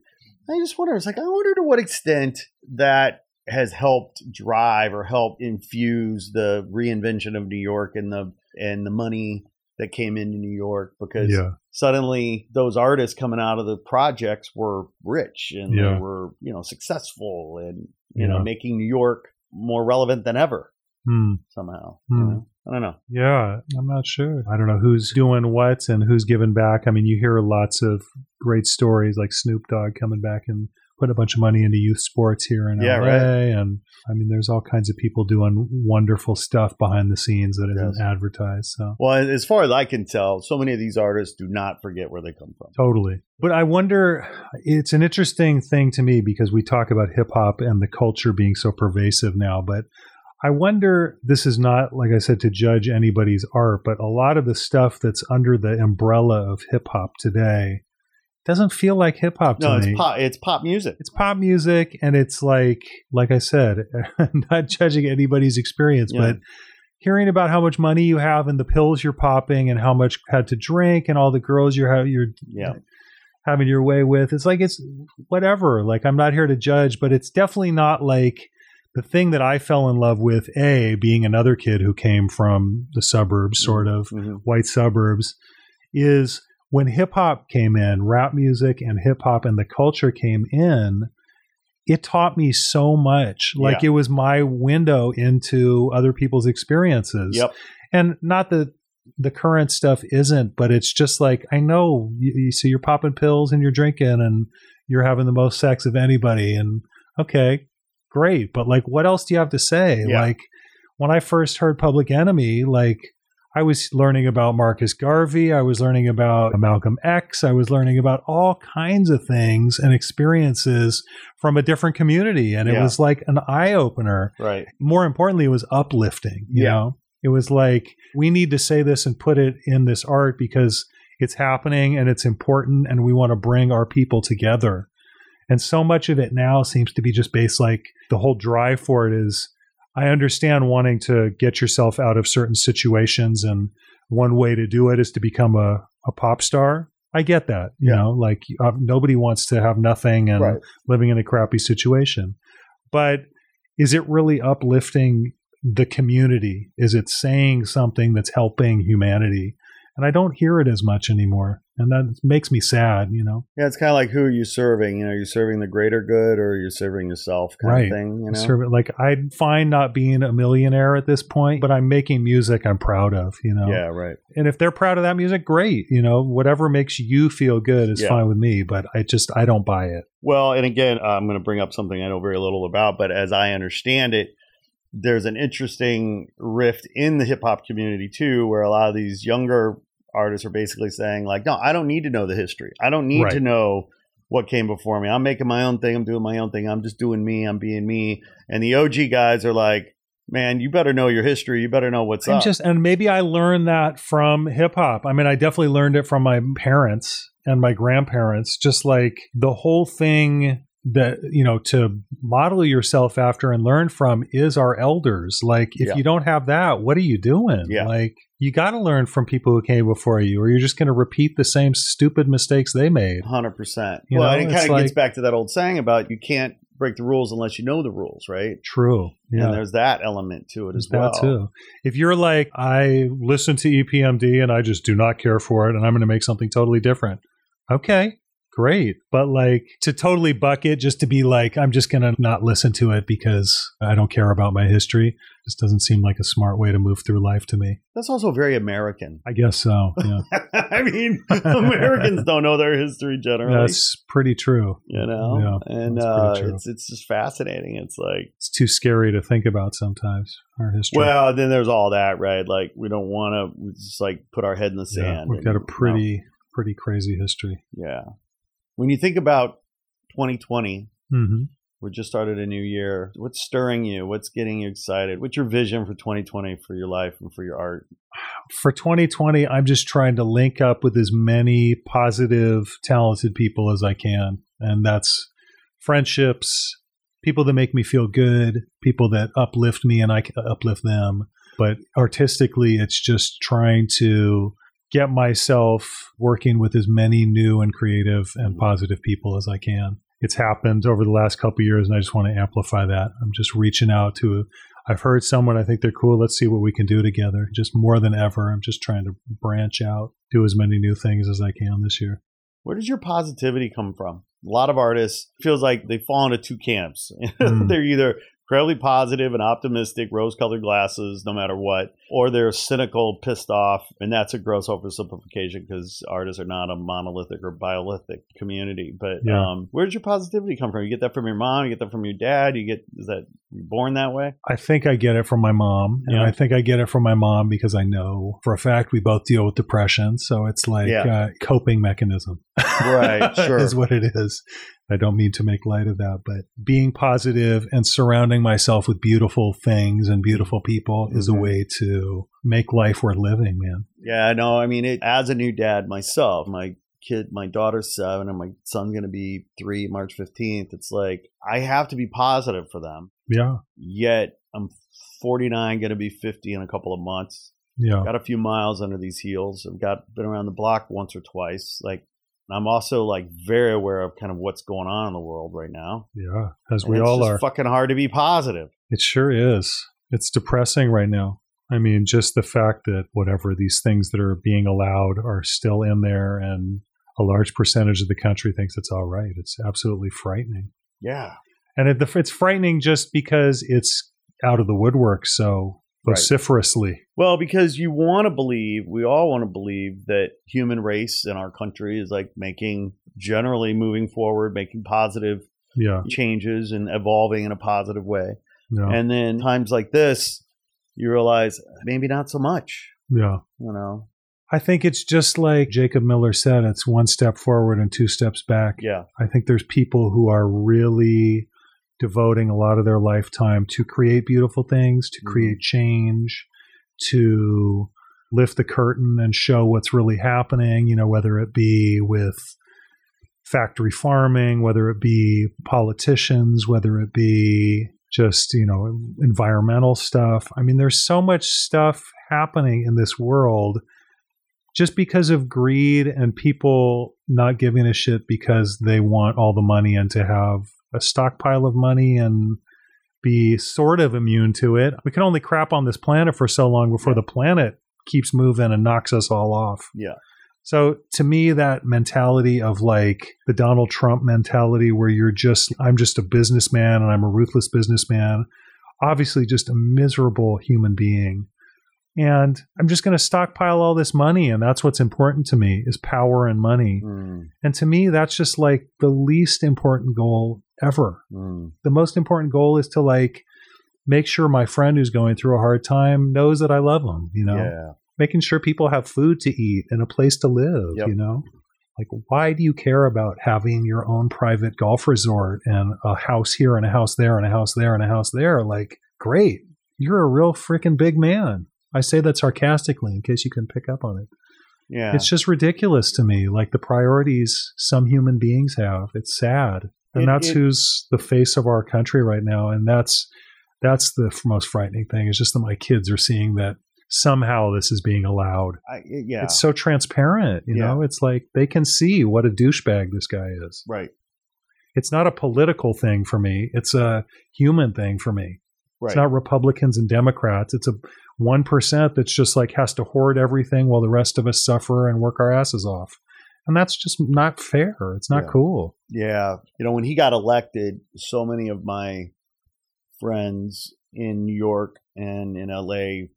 I just wonder, it's like, I wonder to what extent that has helped drive or help infuse the reinvention of New York and the and the money that came into New York because yeah, suddenly those artists coming out of the projects were rich and Yeah. they were you know successful and you know making New York more relevant than ever Hmm. somehow. Hmm. You know? I don't know. yeah. I'm not sure. I don't know who's doing what and who's giving back. I mean, you hear lots of great stories like Snoop Dogg coming back and putting a bunch of money into youth sports here in Yeah, LA. right. And I mean, there's all kinds of people doing wonderful stuff behind the scenes that isn't advertised. So Well, as far as I can tell, so many of these artists do not forget where they come from. Totally. But I wonder, it's an interesting thing to me because we talk about hip hop and the culture being so pervasive now. But I wonder, this is not, like I said, to judge anybody's art, but a lot of the stuff that's under the umbrella of hip hop today doesn't feel like hip hop to No, me. it's pop. It's pop music. It's pop music, and it's like, like I said, *laughs* I'm not judging anybody's experience, Yeah. but hearing about how much money you have and the pills you're popping and how much had to drink and all the girls you're you're Yeah. having your way with. It's like it's whatever. Like I'm not here to judge, but it's definitely not like the thing that I fell in love with. A being another kid who came from the suburbs, sort of Mhm. white suburbs, is when hip hop came in, rap music and hip hop and the culture came in. It taught me so much. Like Yeah. it was my window into other people's experiences Yep. and not that the current stuff isn't, but it's just like I know you, you see you're popping pills and you're drinking and you're having the most sex of anybody, and okay, great, but like, what else do you have to say? Yeah. Like when I first heard Public Enemy, like. I was learning about Marcus Garvey. I was learning about Malcolm X. I was learning about all kinds of things and experiences from a different community. And it Yeah. was like an eye opener Right. more importantly, it was uplifting. You Yeah. know, it was like we need to say this and put it in this art because it's happening and it's important, and we want to bring our people together. And so much of it now seems to be just based like the whole drive for it is. I understand wanting to get yourself out of certain situations, and one way to do it is to become a, a pop star. I get that, you Yeah. know, like uh, nobody wants to have nothing and Right. living in a crappy situation. But is it really uplifting the community? Is it saying something that's helping humanity? And I don't hear it as much anymore. And that makes me sad, you know? Yeah, it's kind of like who are you serving? You know, you're serving the greater good or you're serving yourself kind Right. of thing. You know, Serve it- Like, I'm fine not being a millionaire at this point, but I'm making music I'm proud of, you know? yeah, right. And if they're proud of that music, great. You know, whatever makes you feel good is Yeah. fine with me, but I just, I don't buy it. Well, and again, I'm going to bring up something I know very little about, but as I understand it, there's an interesting rift in the hip hop community too, where a lot of these younger artists are basically saying, like, no, I don't need to know the history. I don't need Right. to know what came before me. I'm making my own thing. I'm doing my own thing. I'm just doing me. I'm being me. And the OG guys are like, man, you better know your history. You better know what's I'm up. just, and maybe I learned that from hip hop. I mean, I definitely learned it from my parents and my grandparents. Just like the whole thing that you know to model yourself after and learn from is our elders. Like, if Yeah. you don't have that, what are you doing? Yeah. Like, you got to learn from people who came before you, or you're just going to repeat the same stupid mistakes they made. Hundred percent. You Well, know, it kind of gets back to that old saying about you can't break the rules unless you know the rules, right? True. And there's that element to it as well. that too. If you're like, I listen to EPMD and I just do not care for it and I'm going to make something totally different. Okay, great. But like to totally buck it just to be like, I'm just going to not listen to it because I don't care about my history, This doesn't seem like a smart way to move through life to me. That's also very American. I guess so. Yeah. *laughs* I mean, Americans don't know their history generally. That's pretty true. you know, Yeah, and uh, it's it's just fascinating. It's like, It's too scary to think about sometimes, our history. well, then there's all that, right? Like we don't want to just like put our head in the Yeah, sand. we've and, got a you know, pretty, pretty crazy history. yeah. When you think about 2020, hmm we just started a new year. What's stirring you? What's getting you excited? What's your vision for 2020 for your life and for your art? for 2020, I'm just trying to link up with as many positive, talented people as I can. And that's friendships, people that make me feel good, people that uplift me and I can uplift them. But artistically, it's just trying to get myself working with as many new and creative and positive people as I can. It's happened over the last couple of years, and I just want to amplify that. I'm just reaching out to I've heard someone, I think they're cool. Let's see what we can do together. Just more than ever, I'm just trying to branch out, do as many new things as I can this year. Where does your positivity come from? A lot of artists feels like they fall into two camps. *laughs* Mm. they're either incredibly positive and optimistic, rose-colored glasses, no matter what, or they're cynical, pissed off, and that's a gross oversimplification because artists are not a monolithic or biolithic community. But Yeah. um, where does your positivity come from? You get that from your mom? You get that from your dad? You get is that born that way? I think I get it from my mom. And Yeah. I think I get it from my mom because I know for a fact we both deal with depression. So it's like Yeah. a coping mechanism. Right, *laughs* sure. is what it is. I don't mean to make light of that, but being positive and surrounding myself with beautiful things and beautiful people is a Mhm. way to make life worth living, man. Yeah, no, I mean, it, as a new dad myself, my kid, my daughter's seven, and my son's going to be three March 15th. It's like I have to be positive for them. Yeah. Yet I'm 49, going to be 50 in a couple of months. Yeah. Got a few miles under these heels. I've got been around the block once or twice. Like I'm also like very aware of kind of what's going on in the world right now. Yeah. As And we all are. Fucking hard to be positive. It sure is. It's depressing right now. I mean, just the fact that whatever these things that are being allowed are still in there and a large percentage of the country thinks it's all right. It's absolutely frightening. Yeah. And it, it's frightening just because it's out of the woodwork so Right. vociferously. Well, because you want to believe, we all want to believe that human race in our country is like making generally moving forward, making positive Yeah. changes and evolving in a positive way. Yeah. And then times like this, you realize maybe not so much, yeah. you know? I think it's just like Jacob Miller said it's one step forward and two steps back. Yeah. I think there's people who are really devoting a lot of their lifetime to create beautiful things, to Mhm. create change, to lift the curtain and show what's really happening, you know, whether it be with factory farming, whether it be politicians, whether it be just, you know, environmental stuff. I mean, there's so much stuff happening in this world just because of greed and people not giving a shit because they want all the money and to have a stockpile of money and be sort of immune to it. We can only crap on this planet for so long before the planet keeps moving and knocks us all off. Yeah. So to me, that mentality of like the Donald Trump mentality where you're just, I'm just a businessman and I'm a ruthless businessman, obviously just a miserable human being. And I'm just going to stockpile all this money. And that's what's important to me is power and money. Mm, And to me, that's just like the least important goal ever. mm, The most important goal is to like make sure my friend who's going through a hard time knows that I love him, you know? Yeah. making sure people have food to eat and a place to live, Yep. you know? Like, why do you care about having your own private golf resort and a house here and a house there and a house there and a house there? Like, great. You're a real freaking big man. I say that sarcastically in case you can pick up on it. Yeah. It's just ridiculous to me, like the priorities some human beings have. It's sad. And It- that's it- who's the face of our country right now. And that's that's the most frightening thing is just that my kids are seeing that somehow this is being allowed. I, yeah. It's so transparent, you Yeah. know. It's like they can see what a douchebag this guy is. right. It's not a political thing for me. It's a human thing for me. Right. It's not Republicans and Democrats. It's a one percent that's just like has to hoard everything while the rest of us suffer and work our asses off. And that's just not fair. It's not Yeah. cool. Yeah. You know, when he got elected, so many of my friends in New York and in LA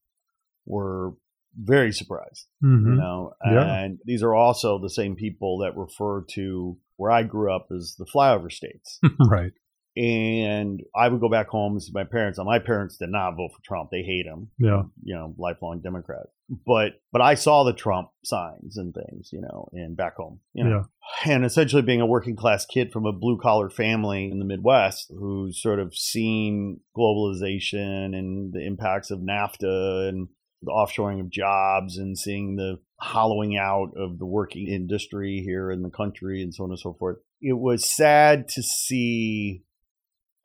were very surprised, hmm you know. Yeah. And these are also the same people that refer to where I grew up as the flyover states. *laughs* right. and I would go back home and see my parents. My parents did not vote for Trump; they hate him. Yeah. You know, lifelong Democrat. But but I saw the Trump signs and things, you know, in back home. You know, and essentially being a working class kid from a blue collar family in the Midwest who's sort of seen globalization and the impacts of NAFTA and the offshoring of jobs and seeing the hollowing out of the working industry here in the country and so on and so forth. It was sad to see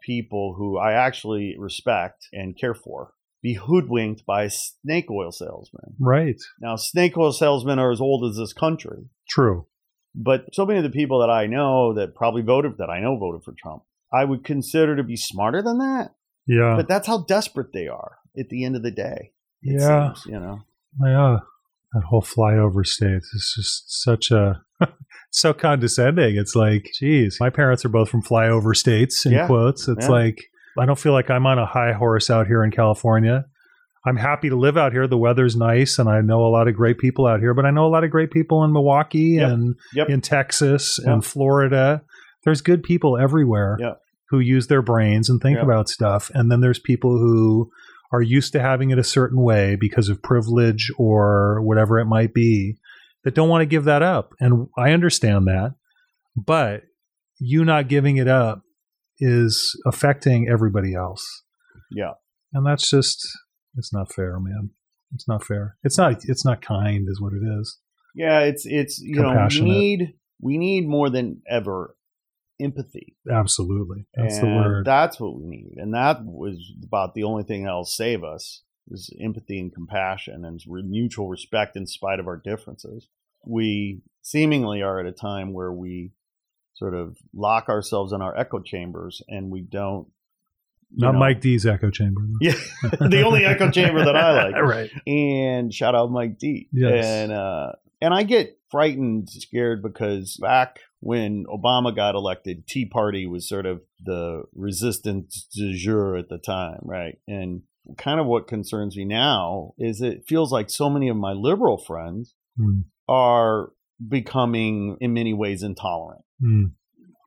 people who I actually respect and care for be hoodwinked by snake oil salesmen. Right. Now, snake oil salesmen are as old as this country. True. But so many of the people that I know that probably voted that I know voted for Trump, I would consider to be smarter than that. Yeah. But that's how desperate they are at the end of the day. it Yeah. seems, you know. Yeah. That whole flyover state is just such a *laughs* so condescending. It's like, geez, my parents are both from flyover states in Yeah. quotes. It's Yeah. like I don't feel like I'm on a high horse out here in California. I'm happy to live out here. The weather's nice and I know a lot of great people out here, but I know a lot of great people in Milwaukee Yep. and Yep. in Texas Yep. and Florida. There's good people everywhere who use their brains and think about stuff. And then there's people who are used to having it a certain way because of privilege or whatever it might be that don't want to give that up. And I understand that. But you not giving it up is affecting everybody else. Yeah. And that's just it's not fair, man. It's not fair. It's not it's not kind is what it is. Yeah, it's it's you know we need we need more than ever empathy. Absolutely. That's the word. That's what we need, and that was about the only thing that'll save us is empathy and compassion and mutual respect in spite of our differences. We seemingly are at a time where we sort of lock ourselves in our echo chambers and we don't. Not know- Mike D's echo chamber. Yeah, *laughs* the only echo chamber that I like. *laughs* right. And shout out Mike D. Yes. And uh, and I get frightened, scared because back when Obama got elected, Tea Party was sort of the resistance du jour at the time, right? And kind of what concerns me now is it feels like so many of my liberal friends Hmm. are becoming in many ways intolerant. Hmm.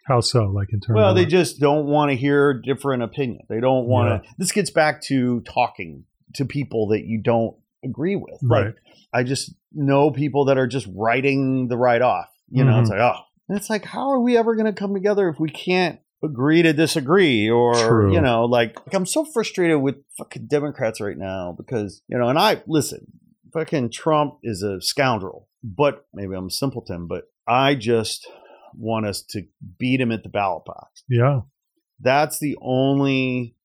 How so? Like in terms Well, of they just don't want to hear different opinion. They don't want to. This gets back to talking to people that you don't agree with. Right. Like I just know people that are just writing the write off. You know, it's Mhm. like oh, and it's like how are we ever going to come together if we can't agree to disagree? Or True. you know, like, like I'm so frustrated with fucking Democrats right now because you know, and I listen. Fucking Trump is a scoundrel, but maybe I'm a simpleton, but I just want us to beat him at the ballot box. yeah. That's the only,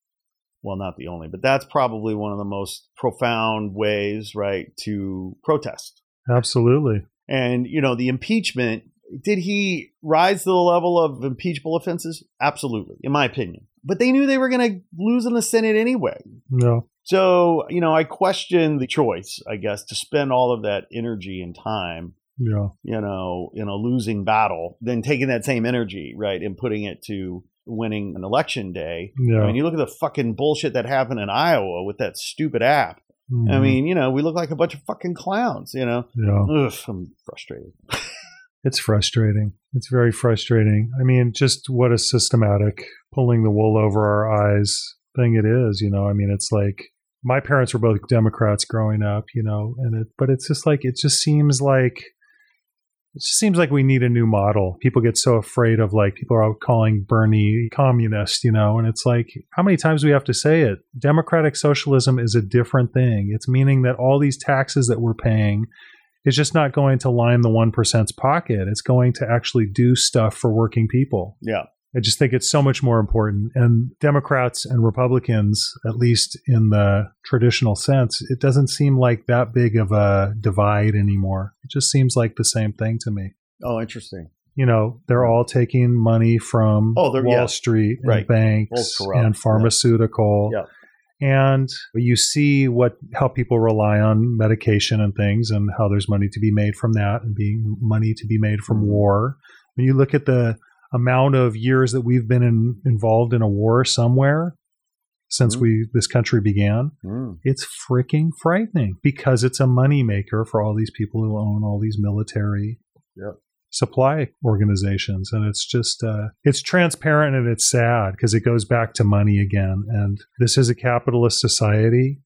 well, not the only, but that's probably one of the most profound ways, right, to protest. Absolutely. And, you know, the impeachment, did he rise to the level of impeachable offenses? Absolutely, in my opinion. But they knew they were going to lose in the Senate anyway. No. So, you know, I question the choice, I guess, to spend all of that energy and time Yeah. you know, in a losing battle, then taking that same energy, right, and putting it to winning an election day. Yeah. I mean, you look at the fucking bullshit that happened in Iowa with that stupid app. I Mhm. mean, you know, we look like a bunch of fucking clowns, you know. yeah. Ugh, I'm frustrated. It's frustrating. It's very frustrating. I mean, just what a systematic pulling the wool over our eyes thing it is, you know. I mean, it's like my parents were both Democrats growing up, you know, and it but it's just like it just seems like it just seems like we need a new model. People get so afraid of like people are out calling Bernie communist, you know, and it's like how many times do we have to say it? Democratic socialism is a different thing. It's meaning that all these taxes that we're paying is just not going to line the 1%'s pocket. It's going to actually do stuff for working people. Yeah. I just think it's so much more important. And Democrats and Republicans, at least in the traditional sense, it doesn't seem like that big of a divide anymore. It just seems like the same thing to me. Oh, interesting. You know, they're all taking money from Oh, Wall yeah. Street and Right. banks and pharmaceutical. Yeah. And you see what how people rely on medication and things and how there's money to be made from that and being money to be made from Mhm. war. When you look at the amount of years that we've been in, involved in a war somewhere since Mhm. we this country began, Mm. it's freaking frightening because it's a moneymaker for all these people who own all these military Yep. supply organizations and it's just uh, it's transparent and it's sad because it goes back to money again and this is a capitalist society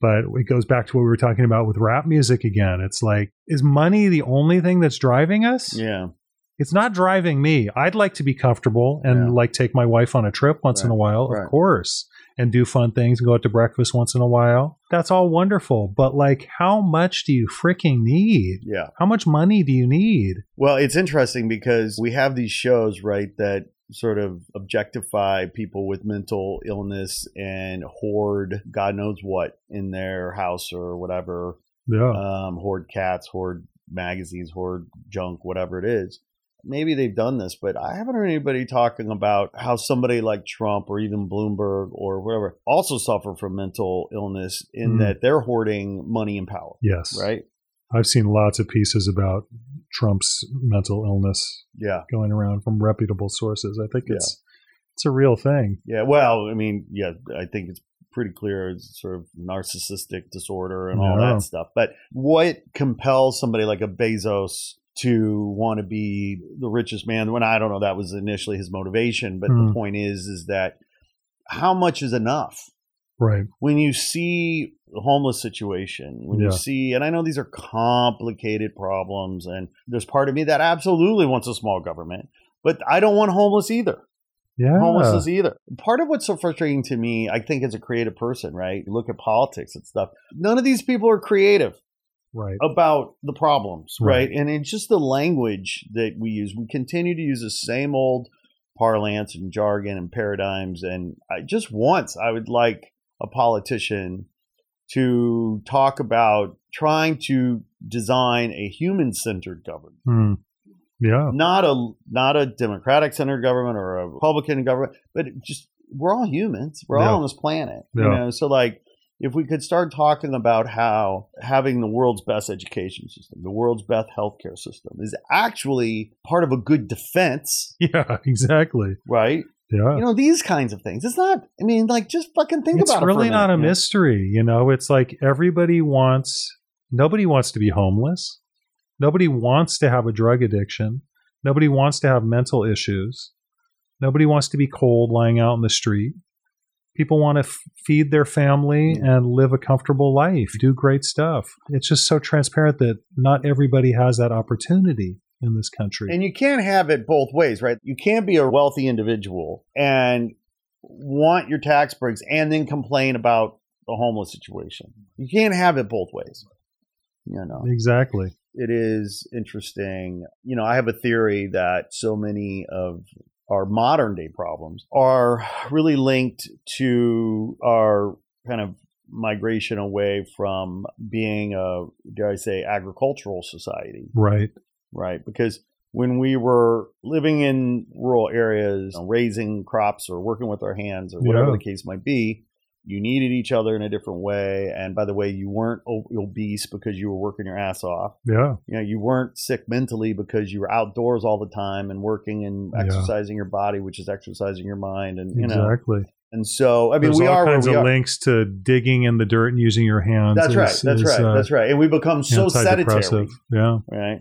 but it goes back to what we were talking about with rap music again it's like is money the only thing that's driving us Yeah. It's not driving me i'd like to be comfortable and Yeah. like take my wife on a trip once in a while Right. of course and do fun things and go out to breakfast once in a while that's all wonderful but like how much do you freaking need Yeah. how much money do you need Well, it's interesting because we have these shows, right, that sort of objectify people with mental illness and hoard God knows what in their house or whatever. yeah Um, hoard cats, hoard magazines, hoard junk, whatever it is. Maybe they've done this, but I haven't heard anybody talking about how somebody like Trump or even Bloomberg or whatever also suffer from mental illness in Mm. that they're hoarding money and power, yes right? i've seen lots of pieces about trump's mental illness Yeah. going around from reputable sources i think it's it's a real thing Yeah, well, I mean, yeah, I think it's pretty clear it's sort of narcissistic disorder and all Yeah. that stuff. But what compels somebody like a Bezos to want to be the richest man? When I don't know, that was initially his motivation. But Hmm. the point is, is that how much is enough? right When you see the homeless situation, when Yeah. you see, and I know these are complicated problems, and there's part of me that absolutely wants a small government, but I don't want homeless either yeah homelessness either. Part of what's so frustrating to me, I think, as a creative person, right? You look at politics and stuff. None of these people are creative. Right. about the problems, right? Right. And it's just the language that we use. We continue to use the same old parlance and jargon and paradigms. And I, just once, I would like a politician to talk about trying to design a human-centered government, Hmm. Yeah. not a not a democratic-centered government or a Republican government, but just we're all humans. We're Yeah. all on this planet, you Yeah. know. So like if we could start talking about how having the world's best education system, the world's best healthcare system is actually part of a good defense, *laughs* Yeah. Exactly. right? Yeah. You know, these kinds of things. It's not, I mean, like, just fucking think it's about it. It's really not a minute, you know? mystery you know it's like everybody wants nobody wants to be homeless nobody wants to have a drug addiction nobody wants to have mental issues nobody wants to be cold lying out in the street people want to f- feed their family mm. and live a comfortable life do great stuff it's just so transparent that not everybody has that opportunity in this country And you can't have it both ways, right? You can't be a wealthy individual and want your tax breaks and then complain about the homeless situation. You can't have it both ways. You know, exactly it is interesting. You know, I have a theory that so many of our modern day problems are really linked to our kind of migration away from being a, dare I say, agricultural society right right? Because when we were living in rural areas, raising crops or working with our hands or whatever Yeah. the case might be, you needed each other in a different way. And by the way, you weren't obese because you were working your ass off. yeah You know, you weren't sick mentally because you were outdoors all the time and working and Yeah. exercising your body, which is exercising your mind. And you know, and so I mean, There's we all are kinds of are. links to digging in the dirt and using your hands. That's is- right. That's is, right. uh, that's right. And we become so sedentary. Yeah. right?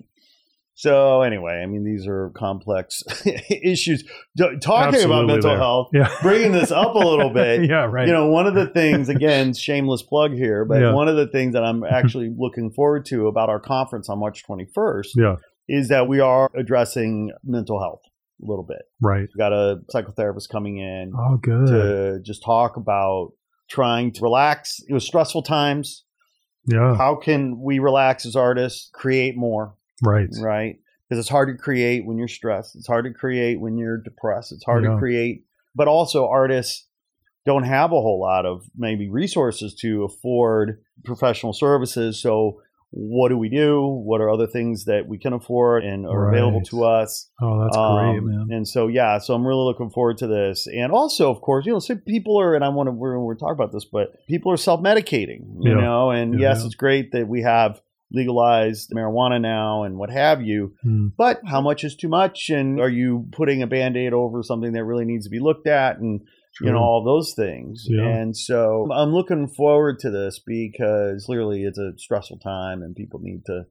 So anyway, I mean, these are complex *laughs* issues. D- talking about mental there. health, Yeah. *laughs* bringing this up a little bit. *laughs* yeah. Right. You know, one of the things, again, shameless plug here, but Yeah. one of the things that I'm actually looking forward to about our conference on March 21st yeah. is that we are addressing mental health a little bit. Right. We've got a psychotherapist coming in Oh, good. to just talk about trying to relax. It was stressful times. yeah. How can we relax as artists, create more? Right. right? Because it's hard to create when you're stressed. It's hard to create when you're depressed. It's hard Yeah. to create, but also artists don't have a whole lot of maybe resources to afford professional services. So what do we do? What are other things that we can afford and are available to us? Oh, that's great, Um, man. And so, yeah, so I'm really looking forward to this. And also, of course, you know, so people are, and I want to, we're, we're talking about this, but people are self medicating, you Yeah. know, and Yeah, yes, yeah. it's great that we have legalized marijuana now and what have you. Hmm. But how much is too much? And are you putting a band aid over something that really needs to be looked at? And you know all those things Yeah. and so i'm looking forward to this because clearly it's a stressful time and people need to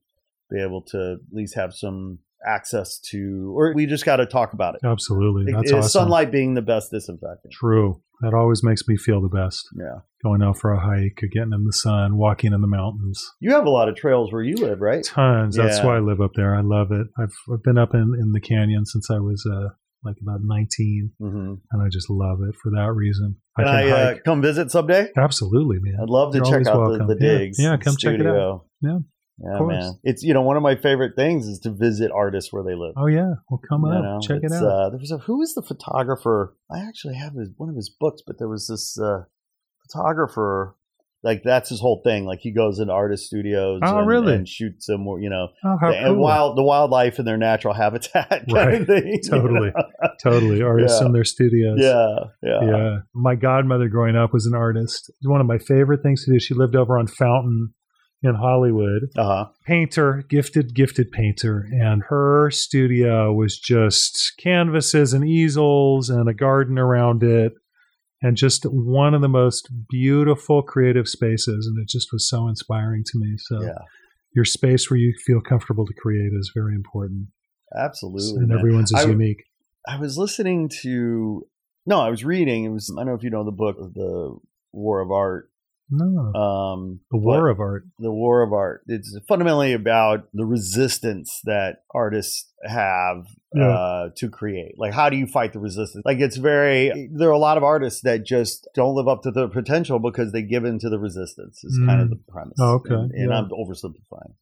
be able to at least have some access to or we just got to talk about it Absolutely. That's awesome. sunlight being the best disinfectant True. That always makes me feel the best. yeah Going out for a hike, or getting in the sun, walking in the mountains. you have a lot of trails where you live right Tons. That's why I live up there. I love it. I've, I've been up in, in the canyon since I was uh, like about 19, mm-hmm. and I just love it for that reason. I can can i, uh, come visit someday Absolutely, man. i'd love to You're check out the, welcome. the Yeah. digs Yeah, the come check it out. Yeah. Yeah man it's you know one of my favorite things is to visit artists where they live Oh yeah, well come You up, know, check it out. Uh, there was a who is the photographer? I actually have his, one of his books, but there was this uh, photographer. Like that's his whole thing. Like he goes into artist studios. Oh, and, really? And shoots them. You know, oh, how the, and wild the wildlife in their natural habitat. *laughs* Right. thing, you Totally. know? totally, *laughs* artists Yeah. in their studios. Yeah, yeah. yeah. My godmother growing up was an artist. One of my favorite things to do. She lived over on Fountain in Hollywood. Uh huh. Painter, gifted, gifted painter, and her studio was just canvases and easels and a garden around it. And just one of the most beautiful creative spaces. And it just was so inspiring to me. So, Yeah. your space where you feel comfortable to create is very important. Absolutely. and man. everyone's is I- unique. I was listening to. No, I was reading. It was. I don't know if you know the book, The War of Art. No, Um, the war of art. the war of art. It's fundamentally about the resistance that artists have Yeah. uh, to create. Like, how do you fight the resistance? Like, it's very. There are a lot of artists that just don't live up to their potential because they give in to the resistance. Is kind of Mm. the premise. Oh, okay. and, and Yeah. I'm oversimplifying.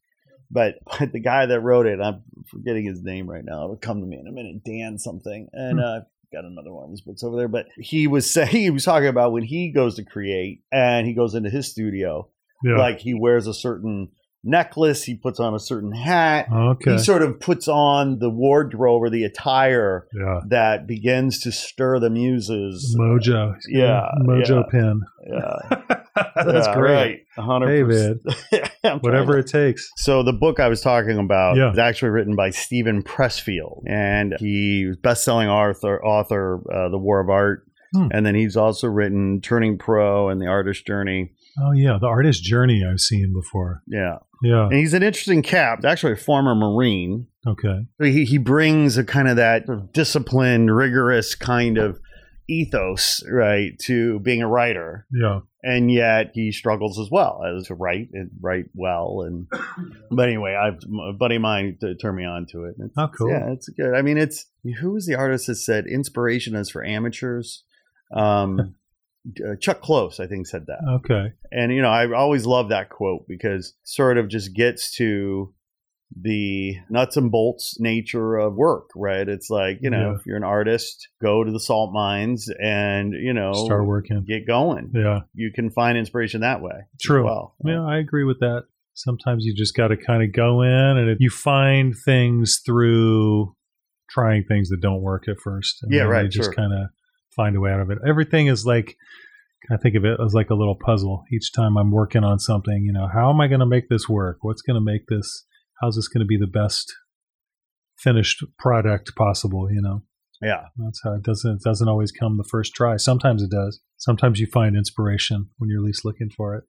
But, *laughs* but the guy that wrote it, I'm forgetting his name right now. It'll come to me in a minute. Dan something, and Hmm. uh, got another one of his books over there. But he was saying he was talking about when he goes to create and he goes into his studio, Yeah. like he wears a certain necklace, he puts on a certain hat. Oh, okay. He sort of puts on the wardrobe or the attire yeah. that begins to stir the muses. Mojo. Yeah, Mojo yeah. pin. Yeah, *laughs* *laughs* That's Yeah, great. Right. 100%. Hey, man. *laughs* Whatever it takes. so the book I was talking about Yeah. is actually written by Steven Pressfield, and he was best-selling author, author, uh, The War of Art, Hmm. and then he's also written Turning Pro and The Artist Journey. Oh, yeah. The artist journey I've seen before. Yeah, Yeah. and he's an interesting cap. Actually, a former Marine. Okay. He he brings a kind of that disciplined, rigorous kind of ethos, right, to being a writer. Yeah. And yet he struggles as well as to write and write well and *coughs* but anyway i've a buddy of mine t- turned me on to it It's- Oh, cool. yeah it's good i mean it's who was the artist that said inspiration is for amateurs um *laughs* uh, chuck close i think said that Okay. and you know i always love that quote because sort of just gets to the nuts and bolts nature of work right it's like you know Yeah. if you're an artist go to the salt mines and you know Start working. get going Yeah. you can find inspiration that way. True. Well, Yeah, I agree with that. Sometimes you just got to kind of go in and it, you find things through trying things that don't work at first. And Yeah, right, You just sure. kind of find a way out of it. Everything is like, I think of it as like a little puzzle. Each time I'm working on something, you know, how am I going to make this work? What's going to make this, how's this going to be the best finished product possible, you know? yeah, That's how it doesn't, it doesn't always come the first try. Sometimes it does. Sometimes you find inspiration when you're least looking for it.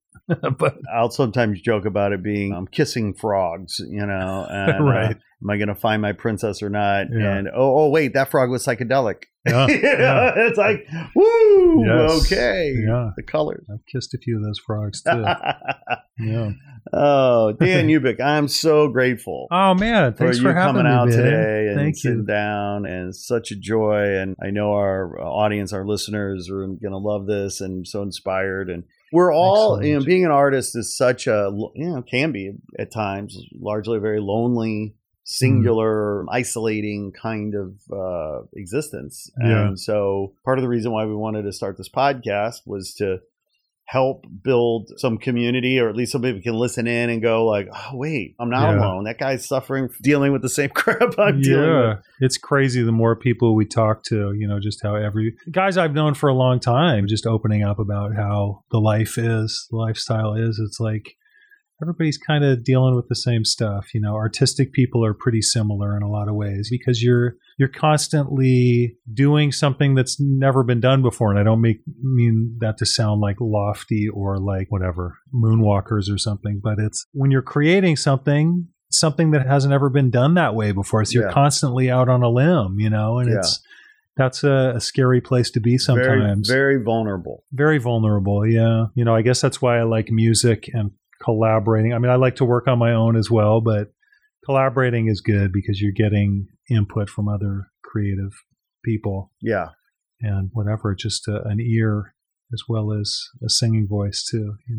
*laughs* but I'll sometimes joke about it being I'm kissing frogs, you know, *laughs* and uh, Right. am I going to find my princess or not? Yeah. And oh, oh, wait, that frog was psychedelic. Yeah, *laughs* You know, yeah. It's like, woo, Yes. okay, Yeah. the colors. I've kissed a few of those frogs too. *laughs* yeah. oh, Dan *laughs* Ubick, I'm so grateful. Oh man, thanks for for, coming me, out man. today and Thank sitting you. down and such a joy and i know our audience our listeners are going to love this and so inspired and we're all Excellent. you know being an artist is such a you know can be at times largely a very lonely singular isolating kind of uh, existence Yeah. and so part of the reason why we wanted to start this podcast was to help build some community or at least some people can listen in and go like oh wait i'm not Yeah. alone that guy's suffering dealing with the same *laughs* crap i'm dealing yeah, with it's crazy. The more people we talk to, you know, just how every guys I've known for a long time, just opening up about how the life is, the lifestyle is. It's like everybody's kind of dealing with the same stuff. You know, artistic people are pretty similar in a lot of ways because you're you're constantly doing something that's never been done before. And I don't make mean that to sound like lofty or like whatever moonwalkers or something, but it's when you're creating something something that hasn't ever been done that way before. So you're Yeah. constantly out on a limb, you know, and Yeah. it's that's a, a scary place to be sometimes. very very vulnerable Very vulnerable, yeah. You know, I guess that's why I like music and collaborating. I mean, I like to work on my own as well, but collaborating is good because you're getting input from other creative people yeah and whatever, just a, an ear as well as a singing voice too, you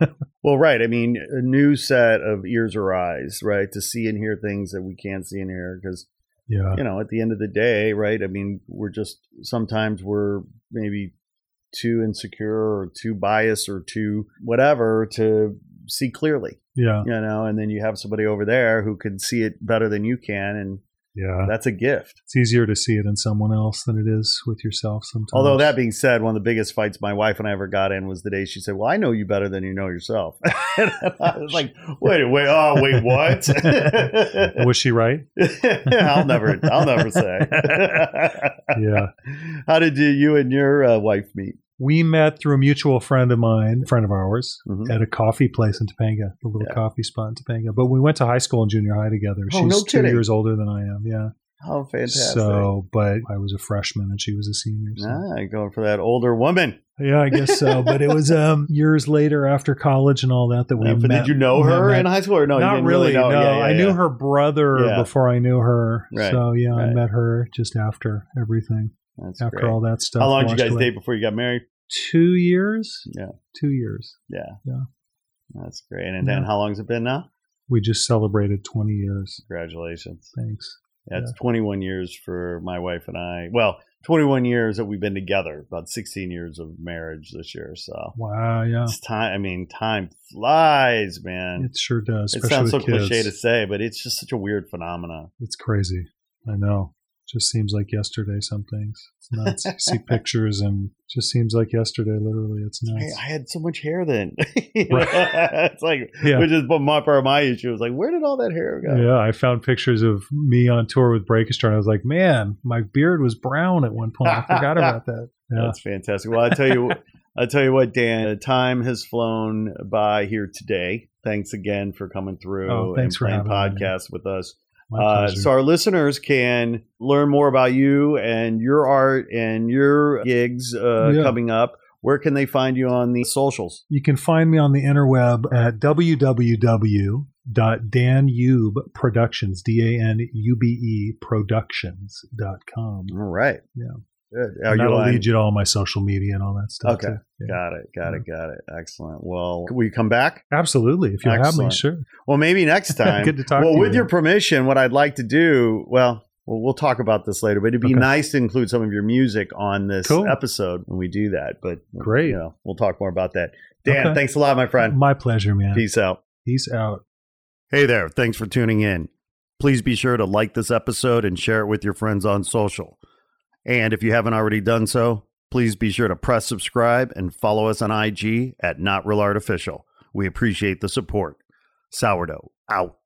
know. *laughs* well right i mean a new set of ears or eyes right to see and hear things that we can't see and hear because Yeah. you know at the end of the day right i mean we're just sometimes we're maybe too insecure or too biased or too whatever to see clearly Yeah. you know and then you have somebody over there who can see it better than you can and Yeah. that's a gift It's easier to see it in someone else than it is with yourself sometimes. although that being said one of the biggest fights my wife and i ever got in was the day she said well i know you better than you know yourself *laughs* and i was like wait wait oh wait what *laughs* *laughs* was she right? i'll never i'll never say Yeah. how did you, you and your uh, wife meet We met through a mutual friend of mine, friend of ours, Mhm. at a coffee place in Topanga, a little Yeah. coffee spot in Topanga. But we went to high school and junior high together. Oh, She's no two years older than I am. Yeah. Oh, fantastic. So, but I was a freshman and she was a senior. So. ah, going for that older woman. Yeah, I guess so. but it was um, *laughs* years later after college and all that that we but met. did you know her met. in high school or no? Not really. know. no, Yeah, yeah, I knew her brother Yeah. before I knew her. Right, So yeah, right. I met her just after everything, That's after great. all that stuff. How long did you guys away. date before you got married? Two years. Yeah. Two years. Yeah. Yeah. That's great. And then how long has it been now? We just celebrated 20 years. Congratulations. Thanks. That's 21 years for my wife and I. Well, 21 years that we've been together, about 16 years of marriage this year. So Wow. Yeah. it's time. I mean, time flies, man. It sure does. It sounds so kids. cliche to say, but it's just such a weird phenomenon. It's crazy. I know. Just seems like yesterday. Some things. It's nuts. you see *laughs* pictures and just seems like yesterday. Literally, it's nuts. I had so much hair then. You *laughs* know? Right. it's like, Yeah. which is my part of my issue. Was like, where did all that hair go? Yeah, I found pictures of me on tour with Breakestra, and I was like, "Man, my beard was brown at one point. I forgot about *laughs* that." Yeah, That's fantastic. Well, I tell you, I tell you what, Dan, time has flown by here today. Thanks again for coming through Oh, thanks and for playing me. with us. Uh, so our listeners can learn more about you and your art and your gigs uh, Yeah. coming up. Where can they find you on the socials? you can find me on the interweb at www.danube.productions, D A N U B E productions.com. All right. Yeah. Good. Are And you that'll lead you to all my social media and all that stuff. Okay. Yeah. Got it. Got it. Got it. Excellent. Well, will you come back? Absolutely. If you have Excellent. me, sure. Well, maybe next *laughs* time. Good to talk well, to you, with your permission, what I'd like to do, well, well, we'll talk about this later, but it'd be Okay. nice to include some of your music on this Cool. episode when we do that. But Great. you know, we'll talk more about that. Dan, Okay. thanks a lot, my friend. My pleasure, man. Peace out. Peace out. Hey there. Thanks for tuning in. Please be sure to like this episode and share it with your friends on social. And if you haven't already done so, please be sure to press subscribe and follow us on IG at Not Real Artificial. We appreciate the support. Sourdough out.